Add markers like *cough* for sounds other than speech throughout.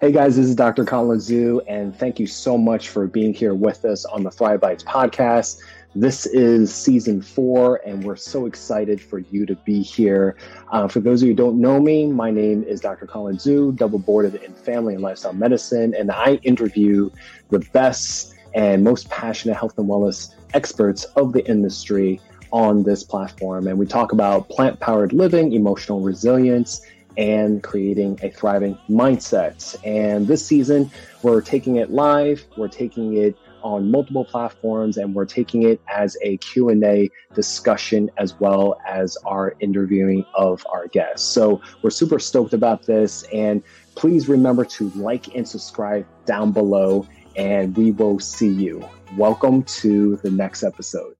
Hey guys, this is Dr. Colin Zhu, and thank you so much for being here with us on the Thrive Bites podcast. This is season four, and we're so excited for you to be here. Uh, for those of you who don't know me, my name is Dr. Colin Zhu, double boarded in family and lifestyle medicine, and I interview the best and most passionate health and wellness experts of the industry on this platform. And we talk about plant powered living, emotional resilience, and creating a thriving mindset. And this season, we're taking it live, we're taking it on multiple platforms and we're taking it as a q&a discussion as well as our interviewing of our guests. So we're super stoked about this and please remember to like and subscribe down below and we will see you. Welcome to the next episode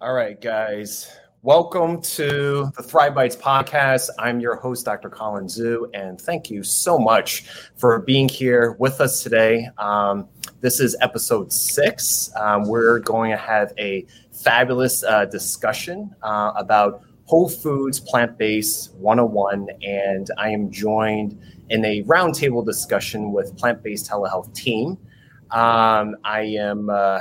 All right, guys. Welcome to the Thrive Bites podcast. I'm your host, Dr. Colin Zhu, and thank you so much for being here with us today. Um, this is episode six. Um, we're going to have a fabulous uh, discussion uh, about Whole Foods Plant Based 101, and I am joined in a roundtable discussion with Plant Based Telehealth team. Um, I am. Uh,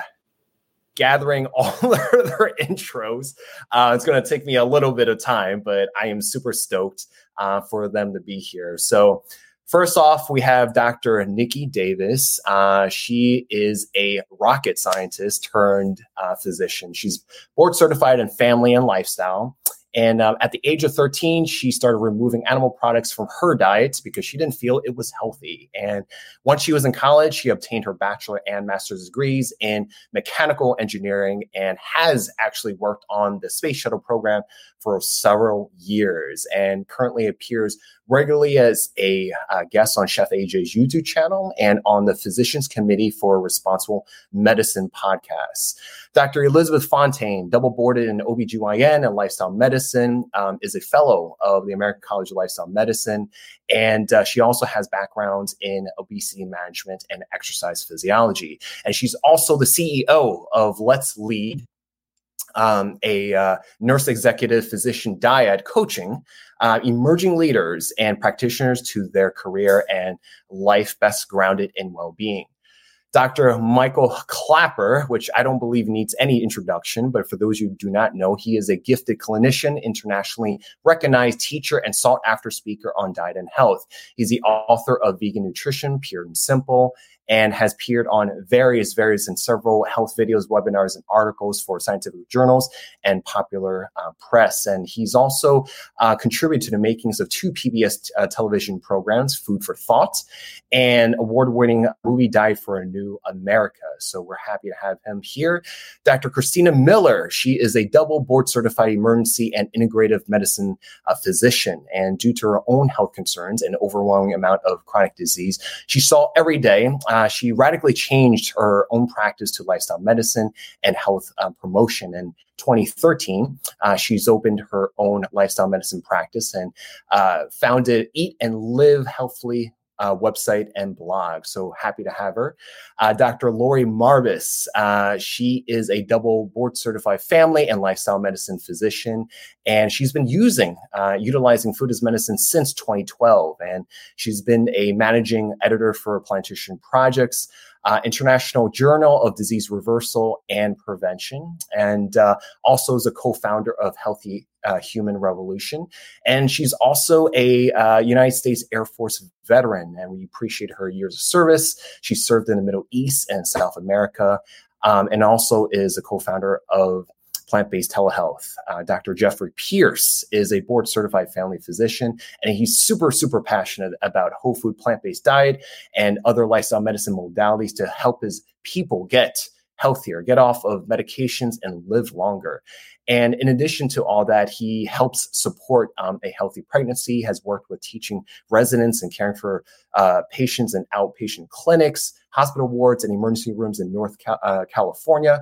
gathering *laughs* all their, intros. Uh, it's going to take me a little bit of time, but I am super stoked uh, for them to be here. So, first off, we have Dr. Nikki Davis. Uh, she is a rocket scientist turned uh, physician. She's board certified in family and lifestyle. And uh, at the age of 13, she started removing animal products from her diet because she didn't feel it was healthy. And once she was in college, she obtained her bachelor and master's degrees in mechanical engineering and has actually worked on the space shuttle program for several years and currently appears regularly as a uh, guest on Chef AJ's YouTube channel and on the Physicians Committee for Responsible Medicine podcast. Dr. Elizabeth Fontaine, double boarded in OBGYN and lifestyle medicine, um, is a fellow of the American College of Lifestyle Medicine. And uh, she also has backgrounds in obesity management and exercise physiology. And she's also the CEO of Let's Lead, um, a uh, nurse executive physician dyad coaching uh, emerging leaders and practitioners to their career and life best grounded in well being. Dr. Michael Klaper, which I don't believe needs any introduction, but for those who do not know, he is a gifted clinician, internationally recognized teacher, and sought after speaker on diet and health. He's the author of Vegan Nutrition, Pure and Simple, and has appeared on various, various and several health videos, webinars, and articles for scientific journals and popular uh, press. And he's also uh, contributed to the makings of two PBS uh, television programs, Food for Thought and award-winning movie Diet for a New America. So we're happy to have him here. Dr. Christina Miller, she is a double board certified emergency and integrative medicine uh, physician. And due to her own health concerns and overwhelming amount of chronic disease, she saw every day uh, she radically changed her own practice to lifestyle medicine and health uh, promotion. In 2013, uh, she's opened her own lifestyle medicine practice and uh, founded Eat and Live Healthfully uh, website and blog. So happy to have her. Uh, Dr. Lori Marbas, uh, she is a double board certified family and lifestyle medicine physician, and she's been using, uh, utilizing food as medicine since 2012. And she's been a managing editor for Plantrician Projects. Uh, International Journal of Disease Reversal and Prevention, and uh, also is a co-founder of Healthy uh, Human Revolution. And she's also a uh, United States Air Force veteran, and we appreciate her years of service. She served in the Middle East and South America, um, and also is a co-founder of plant based telehealth. Uh, Dr. Jeffrey Pierce is a board certified family physician, and he's super, super passionate about whole food plant based diet and other lifestyle medicine modalities to help his people get healthier, get off of medications, and live longer. And in addition to all that, he helps support um, a healthy pregnancy, has worked with teaching residents and caring for uh, patients in outpatient clinics, hospital wards, and emergency rooms in North Cal- uh, California.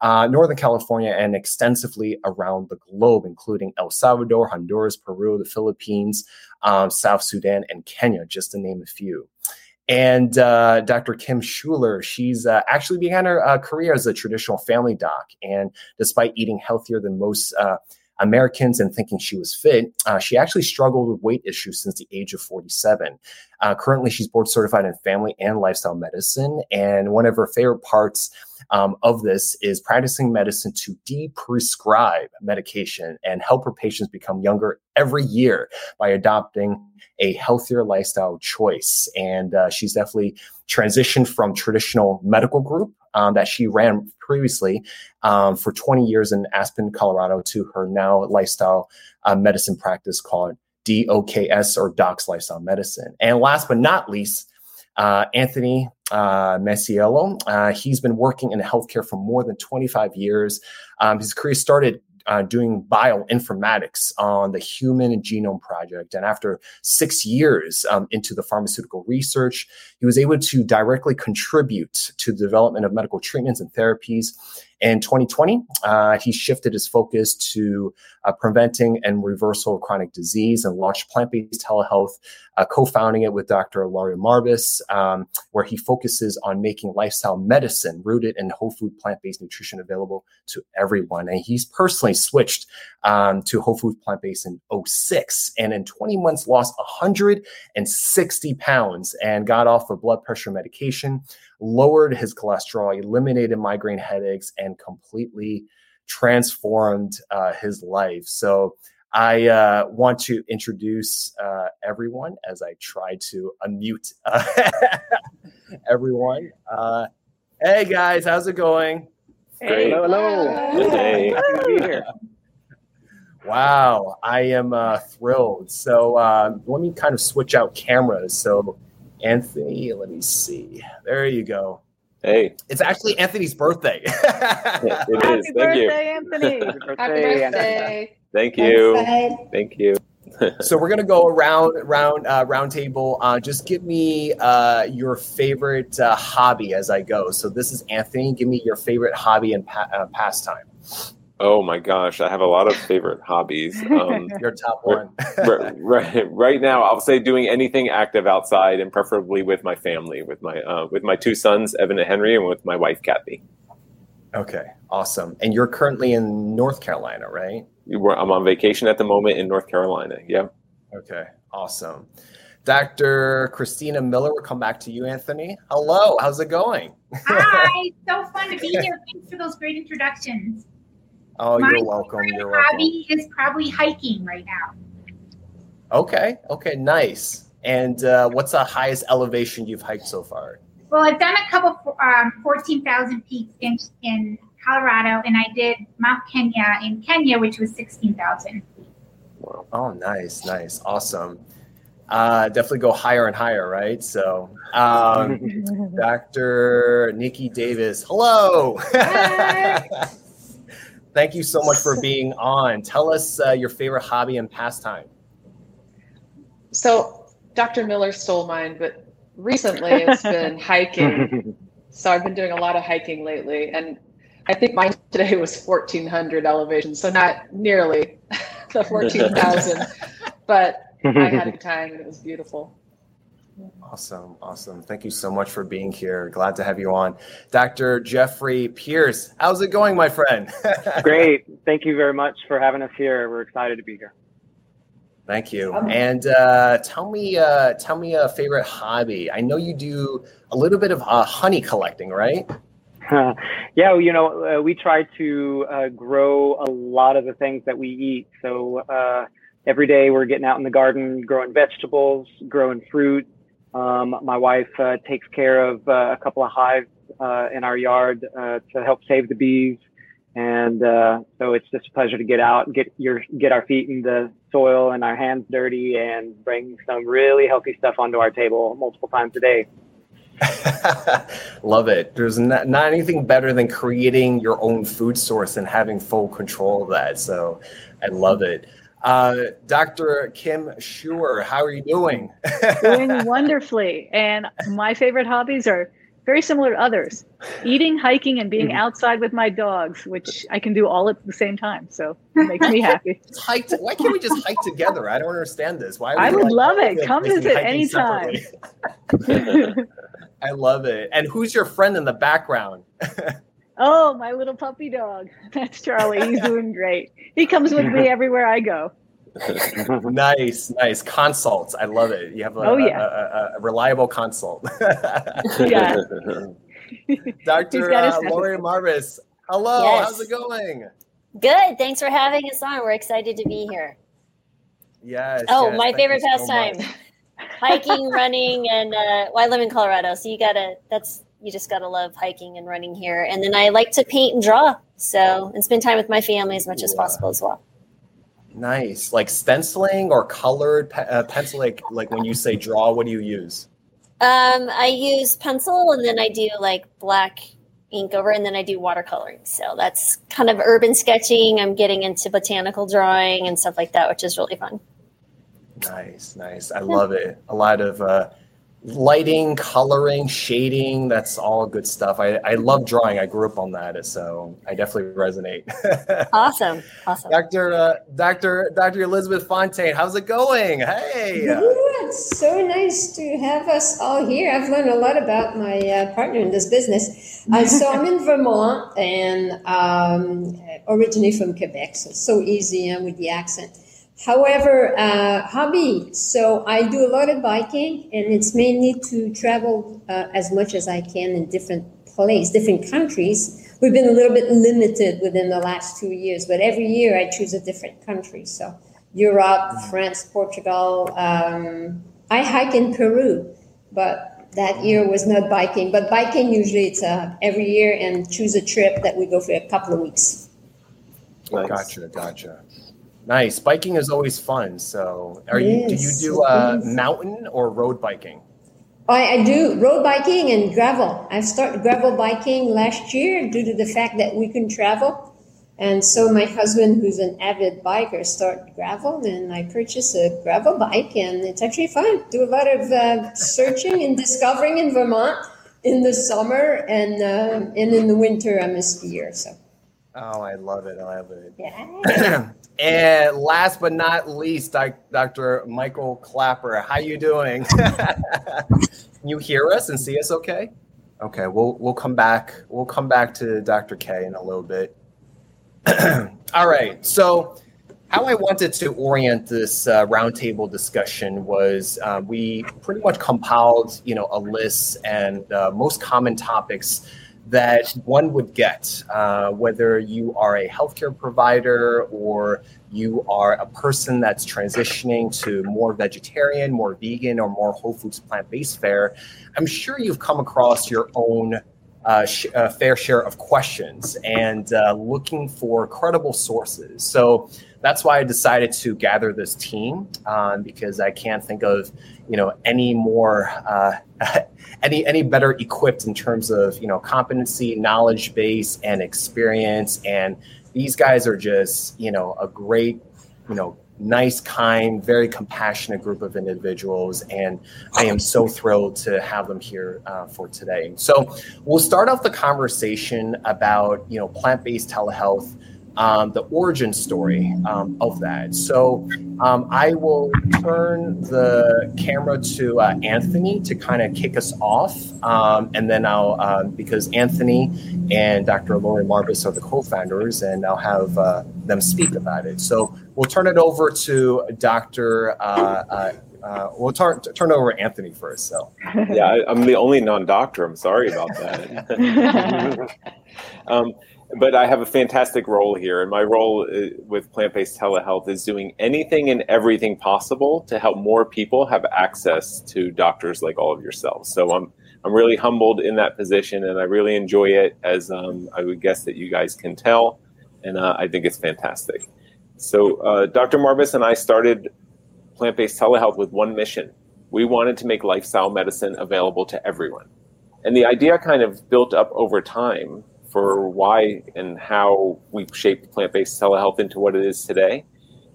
Uh, Northern California and extensively around the globe, including El Salvador, Honduras, Peru, the Philippines, um, South Sudan, and Kenya, just to name a few. And uh, Dr. Kim Schuler, she's uh, actually began her uh, career as a traditional family doc. And despite eating healthier than most uh, Americans and thinking she was fit, uh, she actually struggled with weight issues since the age of 47. Uh, currently, she's board certified in family and lifestyle medicine. And one of her favorite parts um, of this is practicing medicine to de-prescribe medication and help her patients become younger every year by adopting a healthier lifestyle choice. And uh, she's definitely transitioned from traditional medical group um, that she ran previously um, for 20 years in Aspen, Colorado, to her now lifestyle uh, medicine practice called DOKS or Docs Lifestyle Medicine. And last but not least, uh, Anthony uh, Masiello. Uh, he's been working in healthcare for more than 25 years. Um, his career started uh, doing bioinformatics on the Human Genome Project. And after six years um, into the pharmaceutical research, he was able to directly contribute to the development of medical treatments and therapies. In 2020, uh, he shifted his focus to uh, preventing and reversal of chronic disease and launched plant based telehealth, uh, co founding it with Dr. Lori Marbas, um, where he focuses on making lifestyle medicine rooted in whole food plant based nutrition available to everyone. And he's personally switched um, to whole food plant based in 06 and in 20 months lost 160 pounds and got off of blood pressure medication, lowered his cholesterol, eliminated migraine headaches, and completely transformed uh, his life. So I uh, want to introduce uh, everyone as I try to unmute uh, *laughs* everyone. Uh, hey guys, how's it going? Hey, hello, hello. Hey. Happy to be here. *laughs* Wow, I am uh, thrilled. So uh, let me kind of switch out cameras. So, Anthony, let me see. There you go. Hey, it's actually Anthony's birthday. *laughs* it is. Happy Thank birthday, you. Anthony. *laughs* Happy Happy birthday. Thank you. Thank *laughs* you. so we're gonna go around round uh, round table. Uh, just give me uh, your favorite uh, hobby as I go. So this is Anthony. Give me your favorite hobby and pa- uh, pastime. Oh my gosh, I have a lot of favorite hobbies. Um, *laughs* Your top one. *laughs* right, right, right now, I'll say doing anything active outside, and preferably with my family, with my uh, with my two sons, Evan and Henry, and with my wife, Kathy. okay, awesome. And you're currently in North Carolina, right? We're- I'm on vacation at the moment in North Carolina. Yeah. Okay, awesome. Dr. Christina Miller, we'll come back to you, Anthony. Hello, how's it going? Hi, *laughs* so fun to be here. Thanks for those great introductions. Oh, My you're welcome. You're welcome. hobby is probably hiking right now. Okay, okay, nice. And uh, what's the highest elevation you've hiked so far? Well, I've done a couple um, 14,000 peaks in, in Colorado, and I did Mount Kenya in Kenya, which was 16,000. Oh, nice, nice, awesome. Uh, definitely go higher and higher, right? So, um, *laughs* Dr. Nikki Davis, hello. *laughs* Thank you so much for *laughs* being on. Tell us uh, your favorite hobby and pastime. So, Dr. Miller stole mine, but recently it's been *laughs* hiking. So, I've been doing a lot of hiking lately. And I think mine today was 1400 elevation. So, not nearly *laughs* the 14,000, but I had a time and it was beautiful. Awesome, awesome. Thank you so much for being here. Glad to have you on. Dr. Jeffrey Pierce, how's it going, my friend? *laughs* Great. Thank you very much for having us here. We're excited to be here. Thank you. And uh, tell me, uh, tell me a favorite hobby. I know you do a little bit of uh, honey collecting, right? *laughs* yeah, you know, uh, we try to uh, grow a lot of the things that we eat. So uh, every day we're getting out in the garden, growing vegetables, growing fruit. Um, my wife uh, takes care of uh, a couple of hives uh, in our yard uh, to help save the bees. And uh, so it's just a pleasure to get out get your get our feet in the soil and our hands dirty and bring some really healthy stuff onto our table multiple times a day. *laughs* Love it. There's not, not anything better than creating your own food source and having full control of that. So I love it. Uh, Dr. Kim Schuler, how are you doing? doing *laughs* wonderfully. And my favorite hobbies are very similar to others. Eating, hiking, and being mm-hmm. outside with my dogs, which I can do all at the same time. So it makes me happy. *laughs* hike to, why can't we just hike together? I don't understand this. Why? I would like, love it. Come visit anytime. *laughs* I love it. And who's your friend in the background? Oh, my little puppy dog. *laughs* That's Charlie. He's doing *laughs* great. He comes with me everywhere I go. *laughs* nice, nice consults. I love it. You have a, oh, yeah. a, a, a reliable consult. yeah. Dr. Uh, Lori Marbas, hello. Yes. How's it going? Good. Thanks for having us on. We're excited to be here. Yes. Oh, yes, my favorite pastime. So hiking, running, and uh, well, I live in Colorado, so you gotta. That's you just gotta love hiking and running here. And then I like to paint and draw, so and spend time with my family as much as possible as well. Nice, like stenciling or colored pe- uh, pencil. Like like when you say draw, what do you use? Um, I use pencil, and then I do like black ink over, and then I do watercoloring. So that's kind of urban sketching. I'm getting into botanical drawing and stuff like that, which is really fun. Nice, nice. I love it. A lot of uh, lighting, coloring, shading. That's all good stuff. I, I love drawing. I grew up on that, so I definitely resonate. *laughs* awesome, awesome. Dr. Uh, Dr. Dr. Elizabeth Fontaine, how's it going? Hey. Good. So nice to have us all here. I've learned a lot about my uh, partner in this business. Uh, so I'm in *laughs* Vermont and um, originally from Quebec, so it's so easy uh, with the accent. However, uh, hobby. So I do a lot of biking, and it's mainly to travel uh, as much as I can in different places, different countries. We've been a little bit limited within the last two years, but every year I choose a different country. So Europe, France, Portugal. Um, I hike in Peru, but that year was not biking. But biking usually it's uh, every year and choose a trip that we go for a couple of weeks. Nice. Gotcha, gotcha. Nice. Biking is always fun. So, are yes, you do you do uh, mountain or road biking? I, I, do road biking and gravel. I started gravel biking last year due to the fact that we couldn't travel. And so my husband, who's an avid biker, started gravel, and I purchased a gravel bike, and it's actually fun. Do a lot of uh, searching and discovering in Vermont in the summer, and uh, and in the winter I'm a skier. So. Oh, I love it! I love it. Yeah. *clears throat* And last but not least, Dr. Michael Klaper, how you doing? *laughs* Can you hear us and see us okay? Okay, we'll we'll come back. We'll come back to Dr. K in a little bit. *clears throat* All right. So, how I wanted to orient this uh, roundtable discussion was uh, we pretty much compiled, you know, a list and uh, most common topics that one would get, uh, whether you are a healthcare provider or you are a person that's transitioning to more vegetarian, more vegan, or more whole foods plant based fare. I'm sure you've come across your own uh, sh- uh, fair share of questions and uh, looking for credible sources. So that's why I decided to gather this team um, because I can't think of you know any more uh, *laughs* any any better equipped in terms of you know competency, knowledge base, and experience. And these guys are just you know a great you know nice, kind, very compassionate group of individuals. And I am so thrilled to have them here uh, for today. So we'll start off the conversation about, you know, plant-based telehealth um, the origin story um, of that. So um, I will turn the camera to uh, Anthony to kind of kick us off. Um, and then I'll, uh, because Anthony and Dr. Lori Marbas are the co founders, and I'll have uh, them speak about it. So we'll turn it over to Dr. Uh, uh, uh, we'll turn turn over Anthony first. So, yeah, I, am the only non-doctor. I'm sorry about that. *laughs* *laughs* um, but I have a fantastic role here, and my role uh, with plant-based telehealth is doing anything and everything possible to help more people have access to doctors like all of yourselves. So I'm I'm really humbled in that position, and I really enjoy it, as um, I would guess that you guys can tell, and uh, I think it's fantastic. So uh, Dr. Marbas and I started plant-based telehealth with one mission: we wanted to make lifestyle medicine available to everyone, and the idea kind of built up over time for why and how we've shaped plant-based telehealth into what it is today.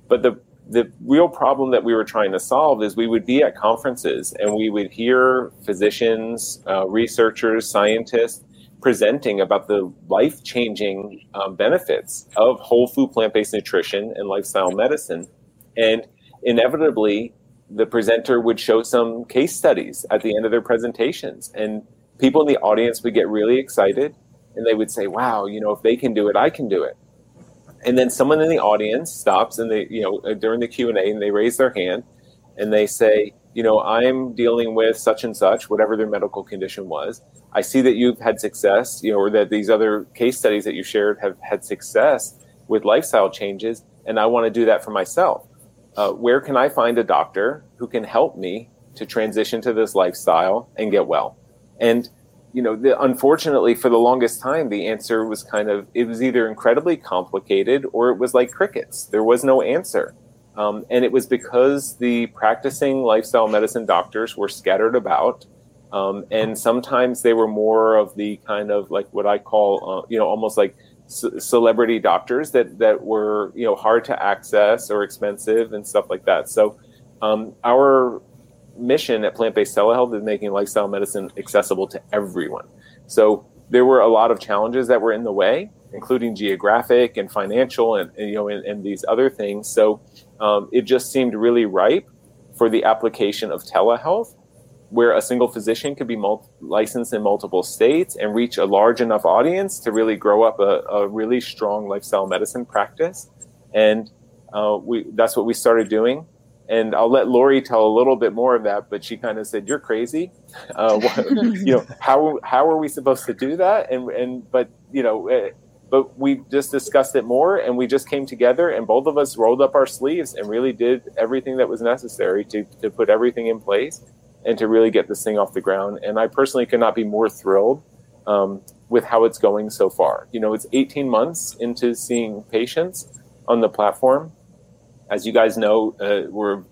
But the the real problem that we were trying to solve is we would be at conferences and we would hear physicians, uh, researchers, scientists presenting about the life changing um, benefits of whole food plant based nutrition and lifestyle medicine. And inevitably, the presenter would show some case studies at the end of their presentations. And people in the audience would get really excited and they would say, wow, you know, if they can do it, I can do it. And then someone in the audience stops and they you know uh, during the q&a and they raise their hand and they say you know i'm dealing with such and such whatever their medical condition was. I see that you've had success you know or that these other case studies that you shared have had success with lifestyle changes and i want to do that for myself. Uh, where can i find a doctor who can help me to transition to this lifestyle and get well? And you know, the, unfortunately, for the longest time, the answer was kind of it was either incredibly complicated or it was like crickets. There was no answer. Um, and it was because the practicing lifestyle medicine doctors were scattered about. Um, and sometimes they were more of the kind of like what I call, uh, you know, almost like c- celebrity doctors that, that were, you know, hard to access or expensive and stuff like that. So um, our mission at Plant Based Telehealth is making lifestyle medicine accessible to everyone. So there were a lot of challenges that were in the way, including geographic and financial, and, and you know, and, and, these other things. So um, it just seemed really ripe for the application of telehealth, where a single physician could be licensed in multiple states and reach a large enough audience to really grow up a, a really strong lifestyle medicine practice. And uh, we, that's what we started doing and I'll let Lori tell a little bit more of that. But she kind of said, "You're crazy. Uh, *laughs* what, you know how how are we supposed to do that?" And and but you know, uh, but we just discussed it more, and we just came together, and both of us rolled up our sleeves and really did everything that was necessary to to put everything in place and to really get this thing off the ground. And I personally could not be more thrilled um, with how it's going so far. You know, it's 18 months into seeing patients on the platform as you guys know, uh, we're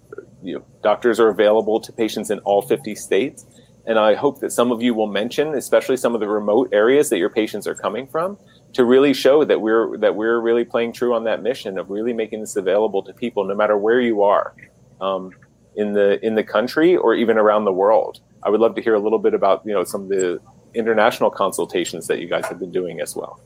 you know, doctors are available to patients in all 50 states. And I hope that some of you will mention, especially some of the remote areas that your patients are coming from, to really show that we're that we're really playing true on that mission of really making this available to people, no matter where you are um, in the in the country or even around the world. I would love to hear a little bit about you know some of the international consultations that you guys have been doing as well.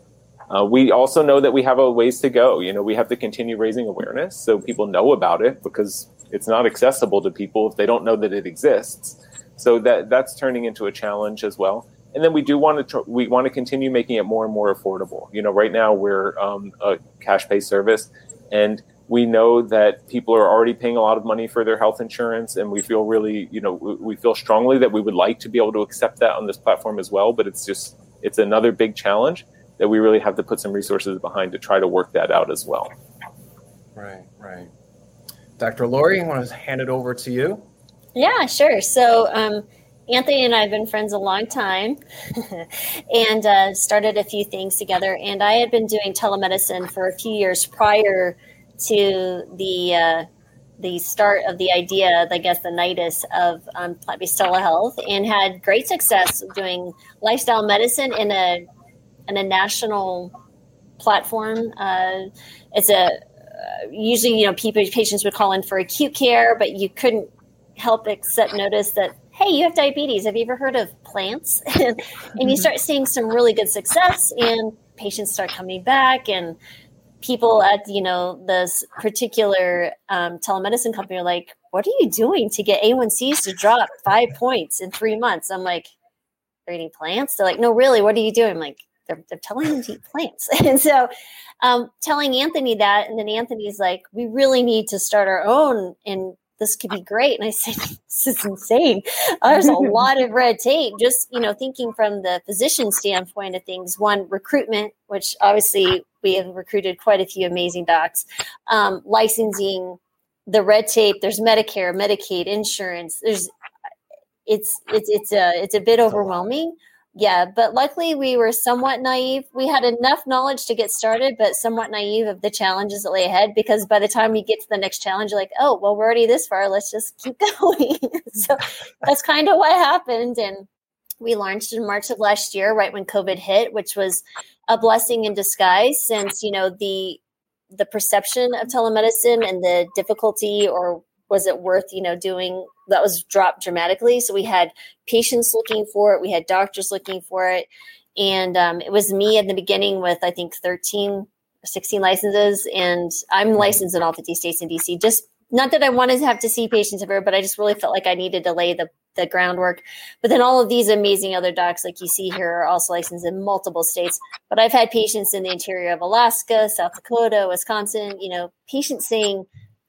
Uh, we also know that we have a ways to go. You know, we have to continue raising awareness so people know about it because it's not accessible to people if they don't know that it exists. So that that's turning into a challenge as well. And then we do want to tr- we want to continue making it more and more affordable. You know, right now we're um, a cash pay service, and we know that people are already paying a lot of money for their health insurance, and we feel really, you know, we, we feel strongly that we would like to be able to accept that on this platform as well. But it's just it's another big challenge that we really have to put some resources behind to try to work that out as well. Right, right. Dr. Lori, I want to hand it over to you. Yeah, sure. So, um, Anthony and I have been friends a long time *laughs* and uh, started a few things together. And I had been doing telemedicine for a few years prior to the uh, the start of the idea, I guess the nidus of um, plant-based telehealth, and had great success doing lifestyle medicine in a and a national platform. Uh, it's a uh, usually you know people patients would call in for acute care, but you couldn't help except notice that hey, you have diabetes. Have you ever heard of plants? *laughs* and you mm-hmm. start seeing some really good success, and patients start coming back and people at you know this particular um, telemedicine company are like what are you doing to get a1cs to drop five points in three months i'm like they're eating plants they're like no really what are you doing I'm like they're, they're telling him to eat plants. *laughs* and so um, telling Anthony that, and then Anthony's like, we really need to start our own and this could be great. And I said, *laughs* this is insane. There's a lot of red tape. Just, you know, thinking from the physician standpoint of things, one, recruitment, which obviously we have recruited quite a few amazing docs, um, licensing, the red tape, there's Medicare, Medicaid, insurance. There's it's it's it's a it's a bit overwhelming yeah, but luckily we were somewhat naive. We had enough knowledge to get started, but somewhat naive of the challenges that lay ahead because by the time you get to the next challenge, you're like, oh, well, we're already this far. Let's just keep *laughs* going. so that's kind of what happened. And we launched in March of last year, right when COVID hit, which was a blessing in disguise since, you know, the the perception of telemedicine and the difficulty or was it worth you know doing that was dropped dramatically. So we had patients looking for it we had doctors looking for it. And um, it was me in the beginning with i think 13 or 16 licenses. And i'm mm-hmm. licensed in all 50 states and dc just not that i wanted to have to see patients everywhere but i just really felt like i needed to lay the, the groundwork. But then all of these amazing other docs like you see here are also licensed in multiple states. But i've had patients in the interior of alaska south dakota wisconsin you know patients saying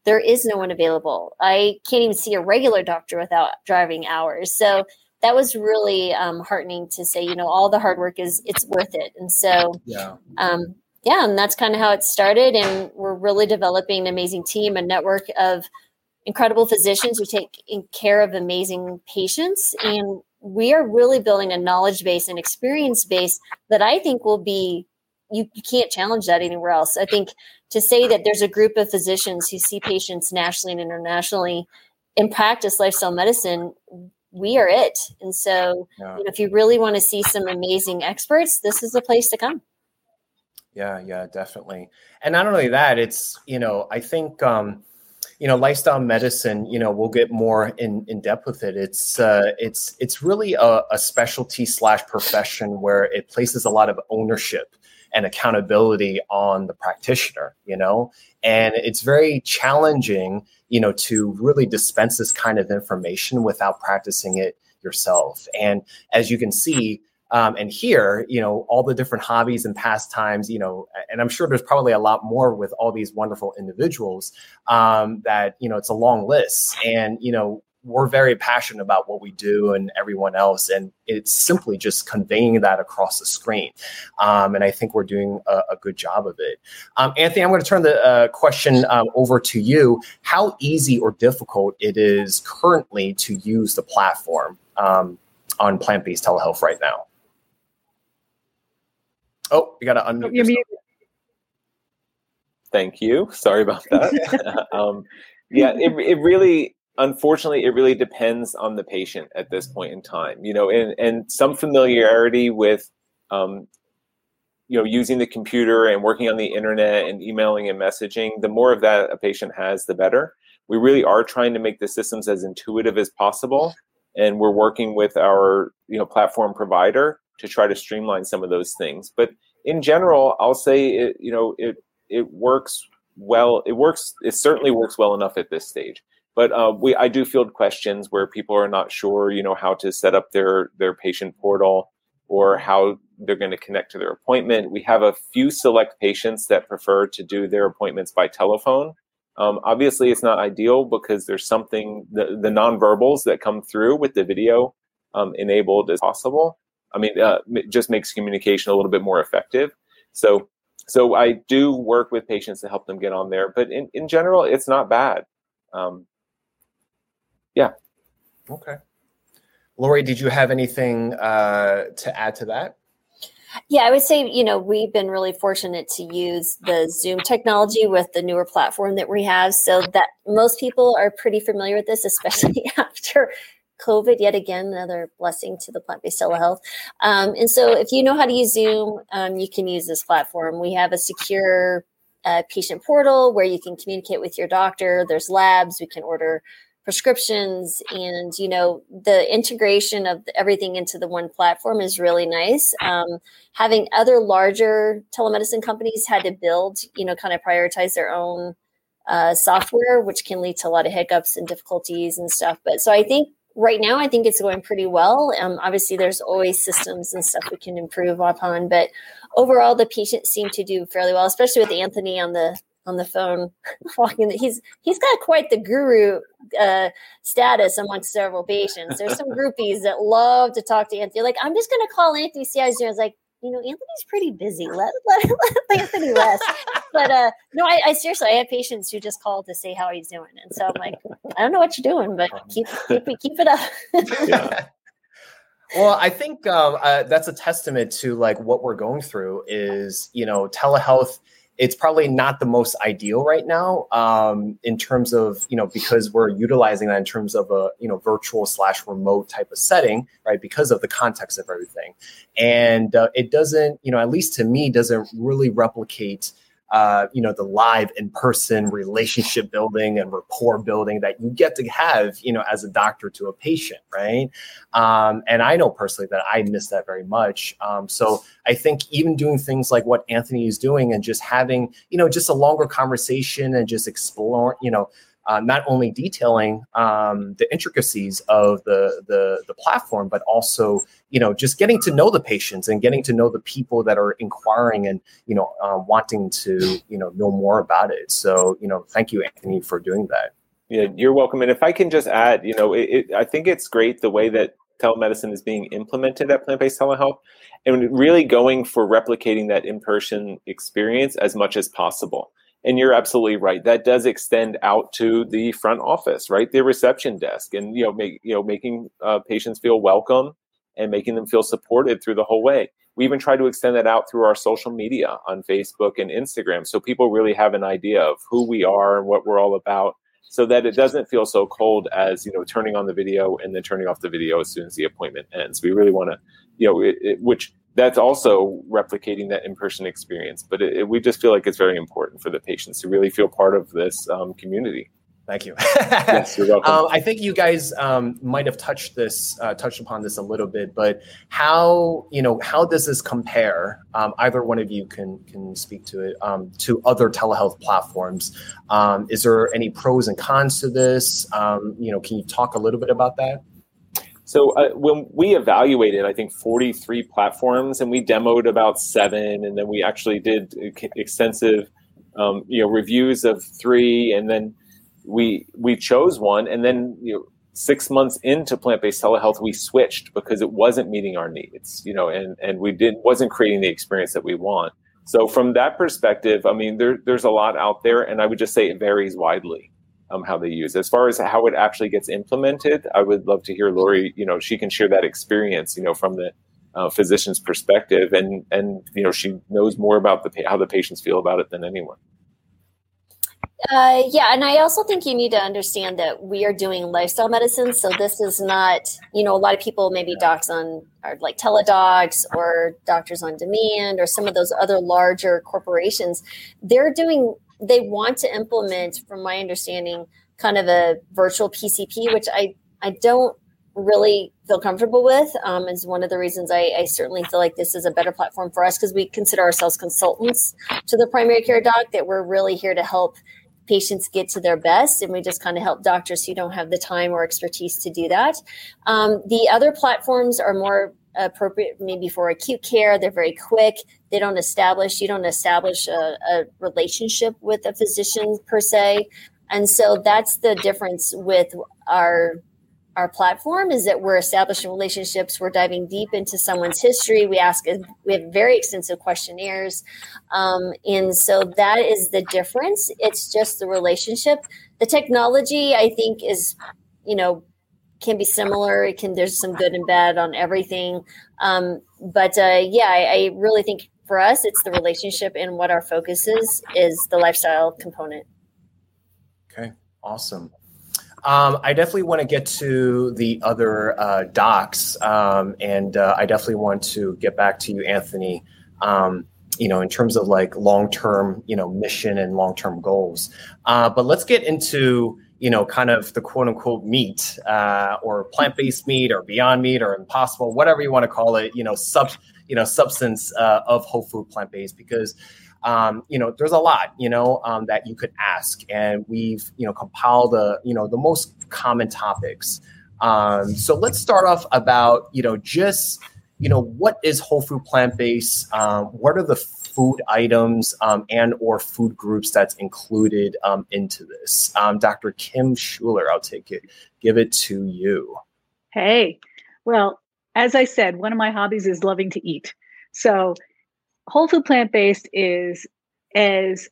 there is no one available. I can't even see a regular doctor without driving hours. So that was really um, heartening to say, you know, all the hard work is it's worth it. And so, yeah, um, yeah, and that's kind of how it started. And we're really developing an amazing team, a network of incredible physicians who take care of amazing patients, and we are really building a knowledge base and experience base that I think will be you, you can't challenge that anywhere else. I think to say that there's a group of physicians who see patients nationally and internationally and practice lifestyle medicine, we are it. And so, yeah. you know, if you really want to see some amazing experts, this is the place to come. Yeah, yeah, definitely. And not only that, it's, you know, I think, um, you know, lifestyle medicine, you know, we'll get more in, in depth with it. It's, uh, it's, it's really a, a specialty slash profession where it places a lot of ownership and accountability on the practitioner, you know? And it's very challenging, you know, to really dispense this kind of information without practicing it yourself. And as you can see, um, and here, you know, all the different hobbies and pastimes, you know, and I'm sure there's probably a lot more with all these wonderful individuals um, that, you know, it's a long list. And, you know, we're very passionate about what we do and everyone else and it's simply just conveying that across the screen um, and i think we're doing a, a good job of it. Um, anthony i'm going to turn the uh, question um, over to you. How easy or difficult it is currently to use the platform um, on plant-based telehealth right now? Oh you got to unmute thank you. Sorry about that. *laughs* *laughs* Um, yeah it, it really unfortunately it really depends on the patient at this point in time you know and and some familiarity with um, you know using the computer and working on the internet and emailing and messaging the more of that a patient has the better. We really are trying to make the systems as intuitive as possible and we're working with our you know platform provider to try to streamline some of those things. But in general i'll say it you know it it works well it works it certainly works well enough at this stage but uh, we I do field questions where people are not sure, you know, how to set up their their patient portal or how they're going to connect to their appointment. We have a few select patients that prefer to do their appointments by telephone. Um, obviously, it's not ideal because there's something the, the nonverbals that come through with the video um, enabled as possible. I mean, uh, it just makes communication a little bit more effective. So, so I do work with patients to help them get on there, but in, in general, it's not bad. Um, yeah. Okay. Lori, did you have anything uh, to add to that? Yeah, I would say, you know, we've been really fortunate to use the Zoom technology with the newer platform that we have. So that most people are pretty familiar with this, especially *laughs* after COVID, yet again, another blessing to the plant based telehealth. Um, and so if you know how to use Zoom, um, you can use this platform. We have a secure uh, patient portal where you can communicate with your doctor. There's labs, we can order prescriptions and you know the integration of everything into the one platform is really nice. Um, having other larger telemedicine companies had to build you know kind of prioritize their own uh, software which can lead to a lot of hiccups and difficulties and stuff. But so i think right now i think it's going pretty well. Um, obviously there's always systems and stuff we can improve upon but overall the patients seem to do fairly well especially with anthony on the on the phone *laughs* walking. He's he's got quite the guru uh, status amongst several patients. There's some groupies that love to talk to Anthony. Like, I'm just going to call Anthony see how he's doing. I was like, you know, Anthony's pretty busy. Let *laughs* let, let Anthony rest. but uh, no, I, I, seriously, I have patients who just call to say how he's doing, and so I'm like, I don't know what you're doing, but keep keep keep it up. *laughs* yeah. Well, I think um, uh, that's a testament to like what we're going through. Is you know, telehealth it's probably not the most ideal right now um, in terms of you know because we're utilizing that in terms of a you know virtual slash remote type of setting right because of the context of everything. And uh, it doesn't you know at least to me doesn't really replicate uh, you know the live in person relationship building and rapport building that you get to have you know as a doctor to a patient right? Um, and i know personally that i miss that very much. Um, so i think even doing things like what anthony is doing and just having you know just a longer conversation and just explore you know uh, not only detailing um, the intricacies of the, the the platform, but also you know just getting to know the patients and getting to know the people that are inquiring and you know uh, wanting to you know know more about it. So you know, thank you, Anthony, for doing that. Yeah, you're welcome. And if I can just add, you know, it, it, I think it's great the way that telemedicine is being implemented at plant-based telehealth and really going for replicating that in-person experience as much as possible and you're absolutely right that does extend out to the front office right the reception desk and you know make you know making uh, patients feel welcome and making them feel supported through the whole way we even try to extend that out through our social media on facebook and instagram so people really have an idea of who we are and what we're all about so that it doesn't feel so cold as you know turning on the video and then turning off the video as soon as the appointment ends we really want to you know it, it, which that's also replicating that in-person experience. But it, we just feel like it's very important for the patients to really feel part of this um, community. Thank you. yes, you're welcome. Um, I think you guys um, might have touched this, uh, touched upon this a little bit, but how you know how does this compare? Um, either one of you can can speak to it um, to other telehealth platforms. Um, is there any pros and cons to this? Um, you know, can you talk a little bit about that? So uh, when we evaluated, I think 43 platforms, and we demoed about seven, and then we actually did extensive, um, you know, reviews of three, and then we we chose one, and then you know, six months into plant-based telehealth, we switched because it wasn't meeting our needs, you know, and and we did wasn't creating the experience that we want. So from that perspective, I mean, there, there's a lot out there, and I would just say it varies widely um, how they use. As far as how it actually gets implemented, I would love to hear Lori. You know, she can share that experience. You know, from the uh, physician's perspective, and and you know, she knows more about the how the patients feel about it than anyone. Uh, yeah, and I also think you need to understand that we are doing lifestyle medicine. So this is not, you know, a lot of people maybe docs on are like Teladocs or doctors on demand or some of those other larger corporations. They're doing they want to implement, from my understanding, kind of a virtual PCP, which I I don't really feel comfortable with. Um, is one of the reasons I, I certainly feel like this is a better platform for us because we consider ourselves consultants to the primary care doc. That we're really here to help patients get to their best and we just kind of help doctors who don't have the time or expertise to do that um, the other platforms are more appropriate maybe for acute care. They're very quick. They don't establish, you don't establish a, a relationship with a physician per se. And so that's the difference with our our platform is that we're establishing relationships we're diving deep into someone's history we ask we have very extensive questionnaires um, and so that is the difference it's just the relationship the technology i think is you know can be similar. It can there's some good and bad on everything. Um, but uh, yeah, I, I, really think for us, it's the relationship and what our focus is is the lifestyle component. Okay, awesome. Um, I definitely want to get to the other uh, docs, um, and uh, I definitely want to get back to you, Anthony. Um, you know, in terms of like long-term, you know, mission and long-term goals. Uh, but let's get into you know, kind of the quote unquote meat uh, or plant based meat or beyond meat or impossible, whatever you want to call it, you know, sub, you know, substance uh, of whole food plant based because, um, you know, there's a lot, you know, um, that you could ask, and we've, you know, compiled the, you know, the most common topics. Um, so let's start off about, you know, just, you know, what is whole food plant based? Um, what are the food items um, and or food groups that's included um, into this. Um, Dr. Kim Schuler, I'll take it, give it to you. Hey, well, as I said, one of my hobbies is loving to eat. So whole food plant based is as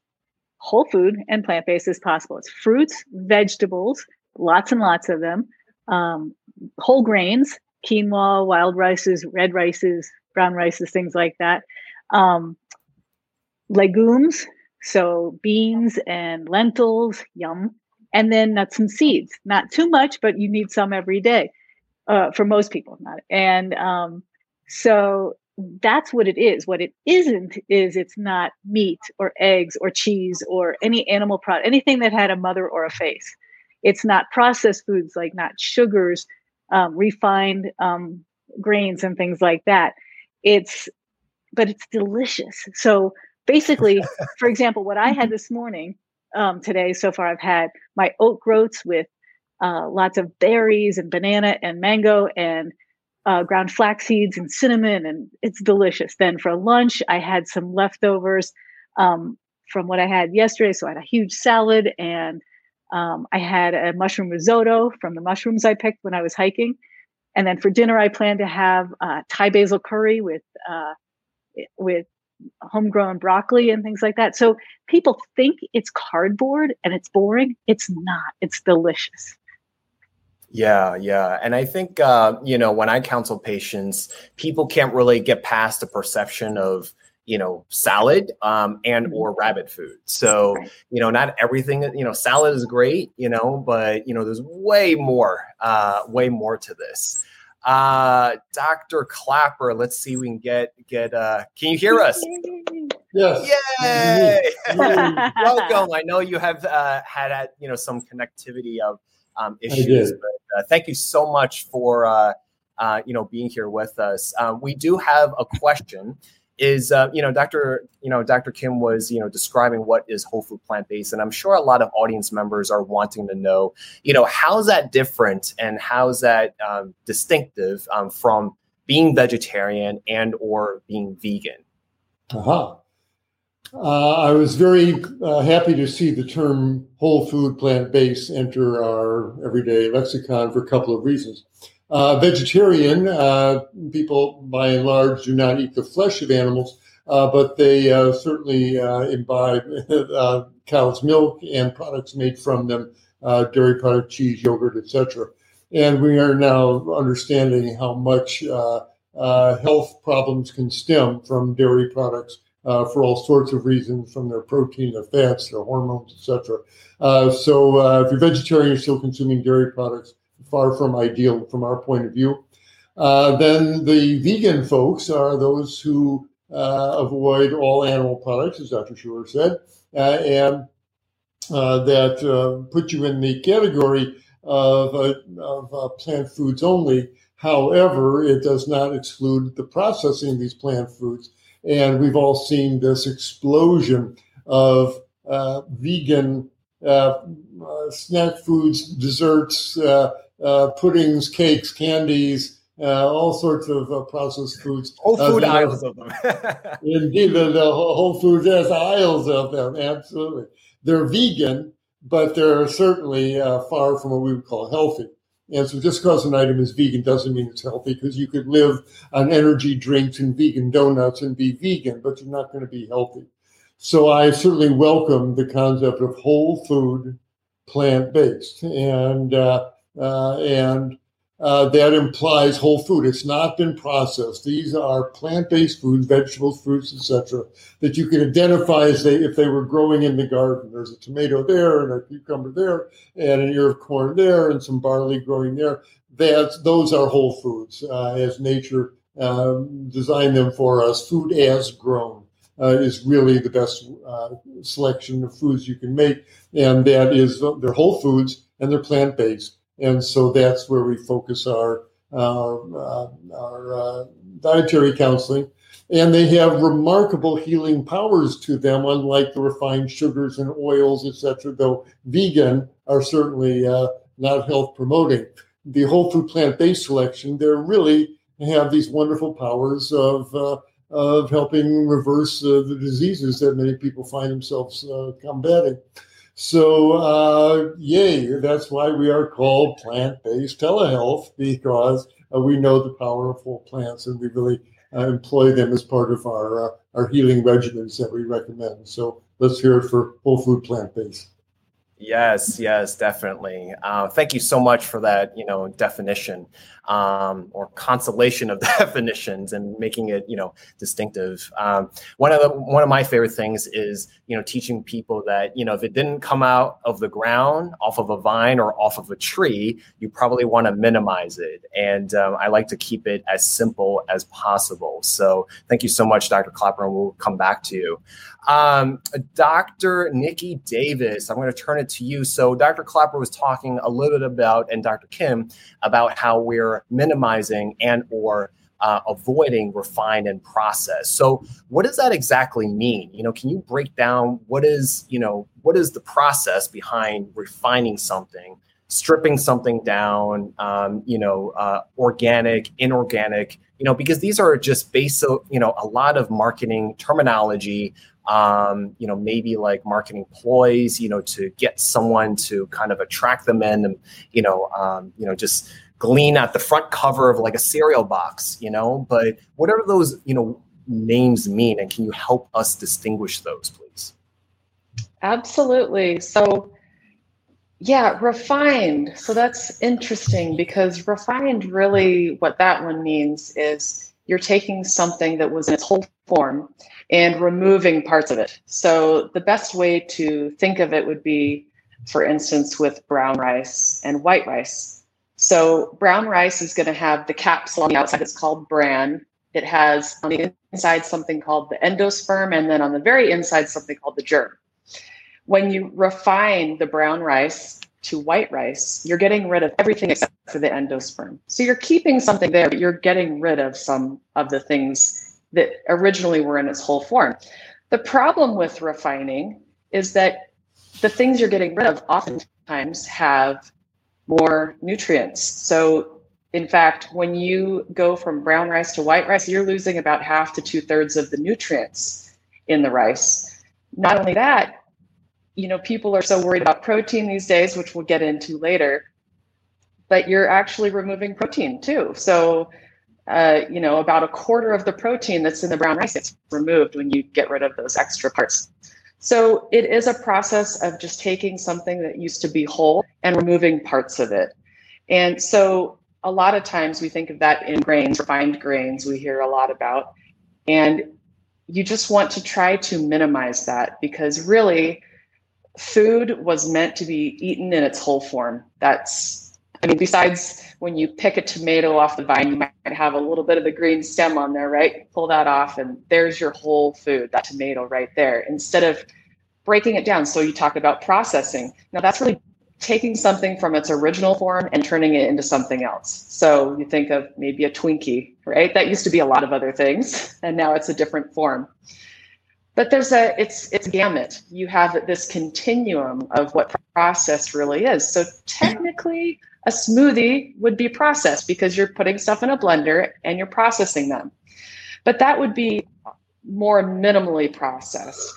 whole food and plant based as possible. It's fruits, vegetables, lots and lots of them, um, whole grains, quinoa, wild rices, red rices, brown rices, things like that. Um, legumes, so beans and lentils, yum, and then nuts and seeds. Not too much, but you need some every day uh, for most people. Not and um, so that's what it is. What it isn't is it's not meat or eggs or cheese or any animal product, anything that had a mother or a face. It's not processed foods like not sugars, um, refined um, grains, and things like that. It's, but it's delicious. So basically, *laughs* for example, what I had this morning um, today so far, I've had my oat groats with uh, lots of berries and banana and mango and uh, ground flax seeds and cinnamon, and it's delicious. Then for lunch, I had some leftovers um, from what I had yesterday. So I had a huge salad, and um, I had a mushroom risotto from the mushrooms I picked when I was hiking. And then for dinner, I plan to have uh, Thai basil curry with uh, with homegrown broccoli and things like that. So people think it's cardboard and it's boring. It's not. It's delicious. Yeah, yeah. And I think, uh, you know, when I counsel patients, people can't really get past the perception of, you know, salad um, and mm-hmm. or rabbit food. So, you know, not everything, you know, salad is great, you know, but, you know, there's way more, uh, way more to this. Uh, Dr. Klaper, let's see we can get, get, uh, can you hear us? *laughs* Yes. Yay! *laughs* Welcome. I know you have uh, had, you know, some connectivity of, um, issues. But thank you so much for uh, uh, you know being here with us. We do have a question. Is uh, you know Dr. you know Dr. Kim was you know describing what is whole food plant based, and I'm sure a lot of audience members are wanting to know you know how's that different and how's that um, distinctive um, from being vegetarian and or being vegan. Uh-huh. Uh, I was very uh, happy to see the term whole food plant based enter our everyday lexicon for a couple of reasons. Uh, vegetarian uh, people, by and large, do not eat the flesh of animals, uh, but they uh, certainly imbibe *laughs* cow's milk and products made from them, dairy product, cheese, yogurt, etc. And we are now understanding how much health problems can stem from dairy products for all sorts of reasons, from their protein, their fats, their hormones, etc. Uh, so uh, if you're vegetarian, you're still consuming dairy products, far from ideal from our point of view. Uh, then the vegan folks are those who uh, avoid all animal products, as Dr. Schuler said, uh, and that put you in the category of, of plant foods only. However, it does not exclude the processing of these plant foods and we've all seen this explosion of uh, vegan uh, uh, snack foods, desserts, uh, uh, puddings, cakes, candies, uh, all sorts of processed foods. Whole food aisles of them. *laughs* indeed, the, the Whole Foods has aisles of them. Absolutely, they're vegan, but they're certainly far from what we would call healthy. And so just because an item is vegan doesn't mean it's healthy because you could live on energy drinks and vegan donuts and be vegan, but you're not going to be healthy. So I certainly welcome the concept of whole food, plant based, and uh, uh, and uh, that implies whole food. It's not been processed. These are plant-based foods, vegetables, fruits, etc., that you can identify as they if they were growing in the garden. There's a tomato there, and a cucumber there, and an ear of corn there, and some barley growing there. That's those are whole foods uh, as nature um, designed them for us. Food as grown uh, is really the best uh, selection of foods you can make, and that is they're whole foods and they're plant-based and so that's where we focus our uh, our uh, dietary counseling. And they have remarkable healing powers to them, unlike the refined sugars and oils, etc. Though vegan are certainly uh, not health promoting. The whole food plant based selection, they really have these wonderful powers of uh, of helping reverse uh, the diseases that many people find themselves uh, combating. So, uh, yay, that's why we are called plant based telehealth because uh, we know the powerful plants and we really uh, employ them as part of our, uh, our healing regimens that we recommend. So, let's hear it for whole food plant based. Yes, yes, definitely. Uh, thank you so much for that, you know, definition um, or constellation of *laughs* definitions and making it, you know, distinctive. Um, one of the one of my favorite things is, you know, teaching people that, you know, if it didn't come out of the ground, off of a vine or off of a tree, you probably want to minimize it. And um, I like to keep it as simple as possible. So thank you so much, Dr. Klaper, and we'll come back to you. Um, Dr. Nikki Davis, I'm going to turn it to you. So, Dr. Klaper was talking a little bit about, and Dr. Kim, about how we're minimizing and or uh, avoiding refine and process. So, what does that exactly mean? You know, can you break down what is, you know, what is the process behind refining something, stripping something down, um, you know, uh, organic, inorganic, you know, because these are just basic, you know, a lot of marketing terminology um, you know, maybe like marketing ploys, you know, to get someone to kind of attract them in and, you know, um, you know, just glean at the front cover of like a cereal box, you know, but whatever those, you know, names mean, and can you help us distinguish those, please? Absolutely. So, yeah, refined. So that's interesting because refined really what that one means is you're taking something that was in its whole form and removing parts of it. So the best way to think of it would be, for instance, with brown rice and white rice. So brown rice is going to have the capsule on the outside. It's called bran. It has on the inside something called the endosperm, and then on the very inside something called the germ. When you refine the brown rice to white rice, you're getting rid of everything except for the endosperm. So you're keeping something there, but you're getting rid of some of the things that originally were in its whole form. The problem with refining is that the things you're getting rid of oftentimes have more nutrients. So, in fact, when you go from brown rice to white rice, you're losing about half to two thirds of the nutrients in the rice. Not only that, you know, people are so worried about protein these days, which we'll get into later, but you're actually removing protein too. So, uh, you know, about a quarter of the protein that's in the brown rice gets removed when you get rid of those extra parts. So it is a process of just taking something that used to be whole and removing parts of it. And so a lot of times we think of that in grains, refined grains, we hear a lot about. And you just want to try to minimize that because really food was meant to be eaten in its whole form. That's, I mean, besides when you pick a tomato off the vine, you might have a little bit of the green stem on there, right? Pull that off, and there's your whole food, that tomato right there, instead of breaking it down. So you talk about processing. Now, that's really taking something from its original form and turning it into something else. So you think of maybe a Twinkie, right? That used to be a lot of other things, *laughs* and now it's a different form. But there's a it's it's a gamut. You have this continuum of what process really is. So technically, a smoothie would be processed because you're putting stuff in a blender and you're processing them. But that would be more minimally processed.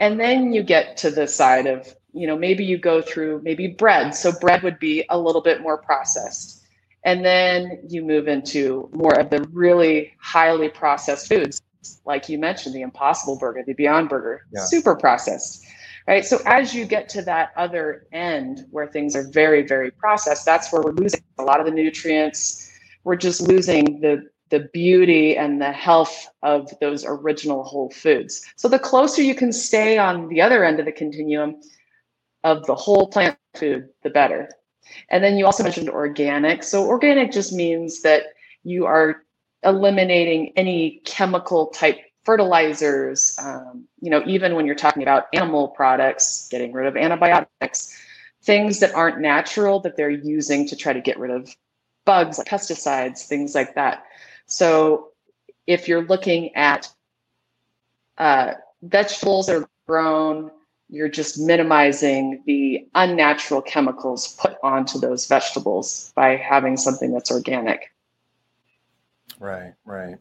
And then you get to the side of, you know, maybe you go through maybe bread. So bread would be a little bit more processed. And then you move into more of the really highly processed foods, like you mentioned, the Impossible Burger, the Beyond Burger, yeah. super processed right? So as you get to that other end where things are very, very processed, that's where we're losing a lot of the nutrients. We're just losing the the beauty and the health of those original whole foods. So the closer you can stay on the other end of the continuum of the whole plant food, the better. And then you also mentioned organic. So organic just means that you are eliminating any chemical type fertilizers, um, you know, even when you're talking about animal products, getting rid of antibiotics, things that aren't natural that they're using to try to get rid of bugs, like pesticides, things like that. So if you're looking at uh, vegetables are grown, you're just minimizing the unnatural chemicals put onto those vegetables by having something that's organic. Right, right.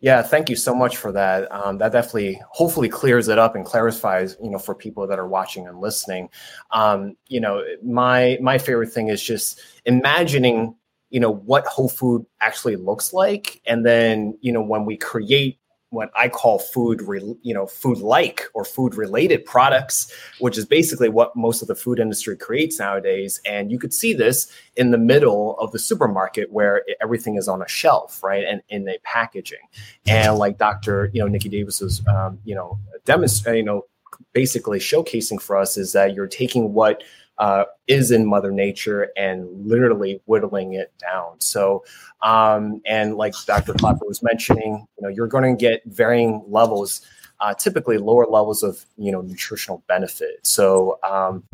Yeah, thank you so much for that. Um, that definitely, hopefully, clears it up and clarifies, you know, for people that are watching and listening. Um, you know, my my favorite thing is just imagining, you know, what whole food actually looks like, and then, you know, when we create what I call food, re, you know, food like or food related products, which is basically what most of the food industry creates nowadays. And you could see this in the middle of the supermarket where everything is on a shelf, right, and in a packaging. And like Dr. You know, Nikki Davis was, um, you know, demonstrating, you know, basically showcasing for us is that you're taking what uh, is in Mother Nature and literally whittling it down. So, um, and like Dr. Klaper was mentioning, you know, you're going to get varying levels, uh, typically lower levels of you know nutritional benefit. So. Um,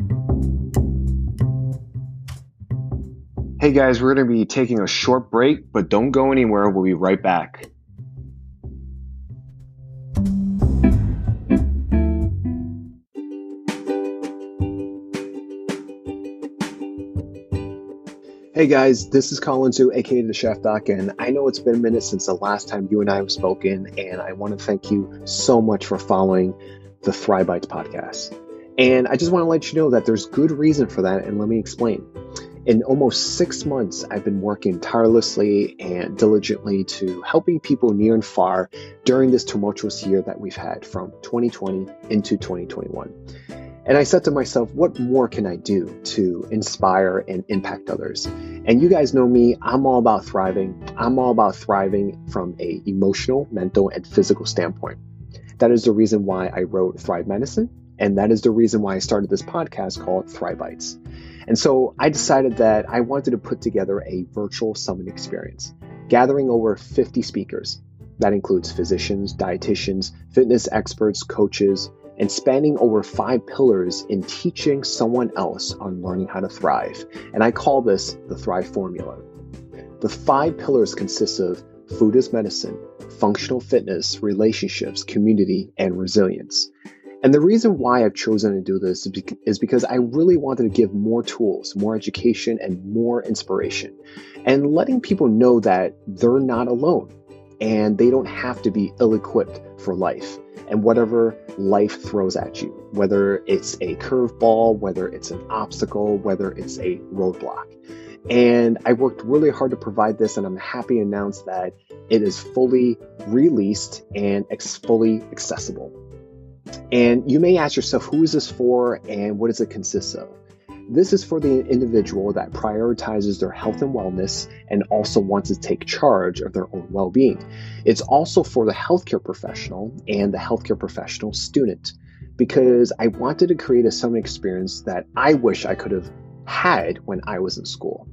Hey guys, we're going to be taking a short break, but don't go anywhere. We'll be right back. Hey guys, this is Colin Zhu, aka the Chef Doc, and I know it's been a minute since the last time you and I have spoken, and I want to thank you so much for following the Thrive Bites podcast. And I just want to let you know that there's good reason for that, and let me explain. In almost six months, I've been working tirelessly and diligently to helping people near and far during this tumultuous year that we've had from 2020 into 2021. And I said to myself, what more can I do to inspire and impact others? And you guys know me, I'm all about thriving. I'm all about thriving from a emotional, mental, and physical standpoint. That is the reason why I wrote Thrive Medicine, and that is the reason why I started this podcast called Thrive Bites. And so I decided that I wanted to put together a virtual summit experience, gathering over 50 speakers. That includes physicians, dietitians, fitness experts, coaches, and spanning over five pillars in teaching someone else on learning how to thrive. And I call this the Thrive Formula. The five pillars consist of food as medicine, functional fitness, relationships, community, and resilience. And the reason why I've chosen to do this is because I really wanted to give more tools, more education, and more inspiration, and letting people know that they're not alone and they don't have to be ill equipped for life and whatever life throws at you, whether it's a curveball, whether it's an obstacle, whether it's a roadblock. And I worked really hard to provide this, and I'm happy to announce that it is fully released and ex- fully accessible. And you may ask yourself, who is this for and what does it consist of? This is for the individual that prioritizes their health and wellness and also wants to take charge of their own well being. It's also for the healthcare professional and the healthcare professional student because I wanted to create a summit experience that I wish I could have had when I was in school.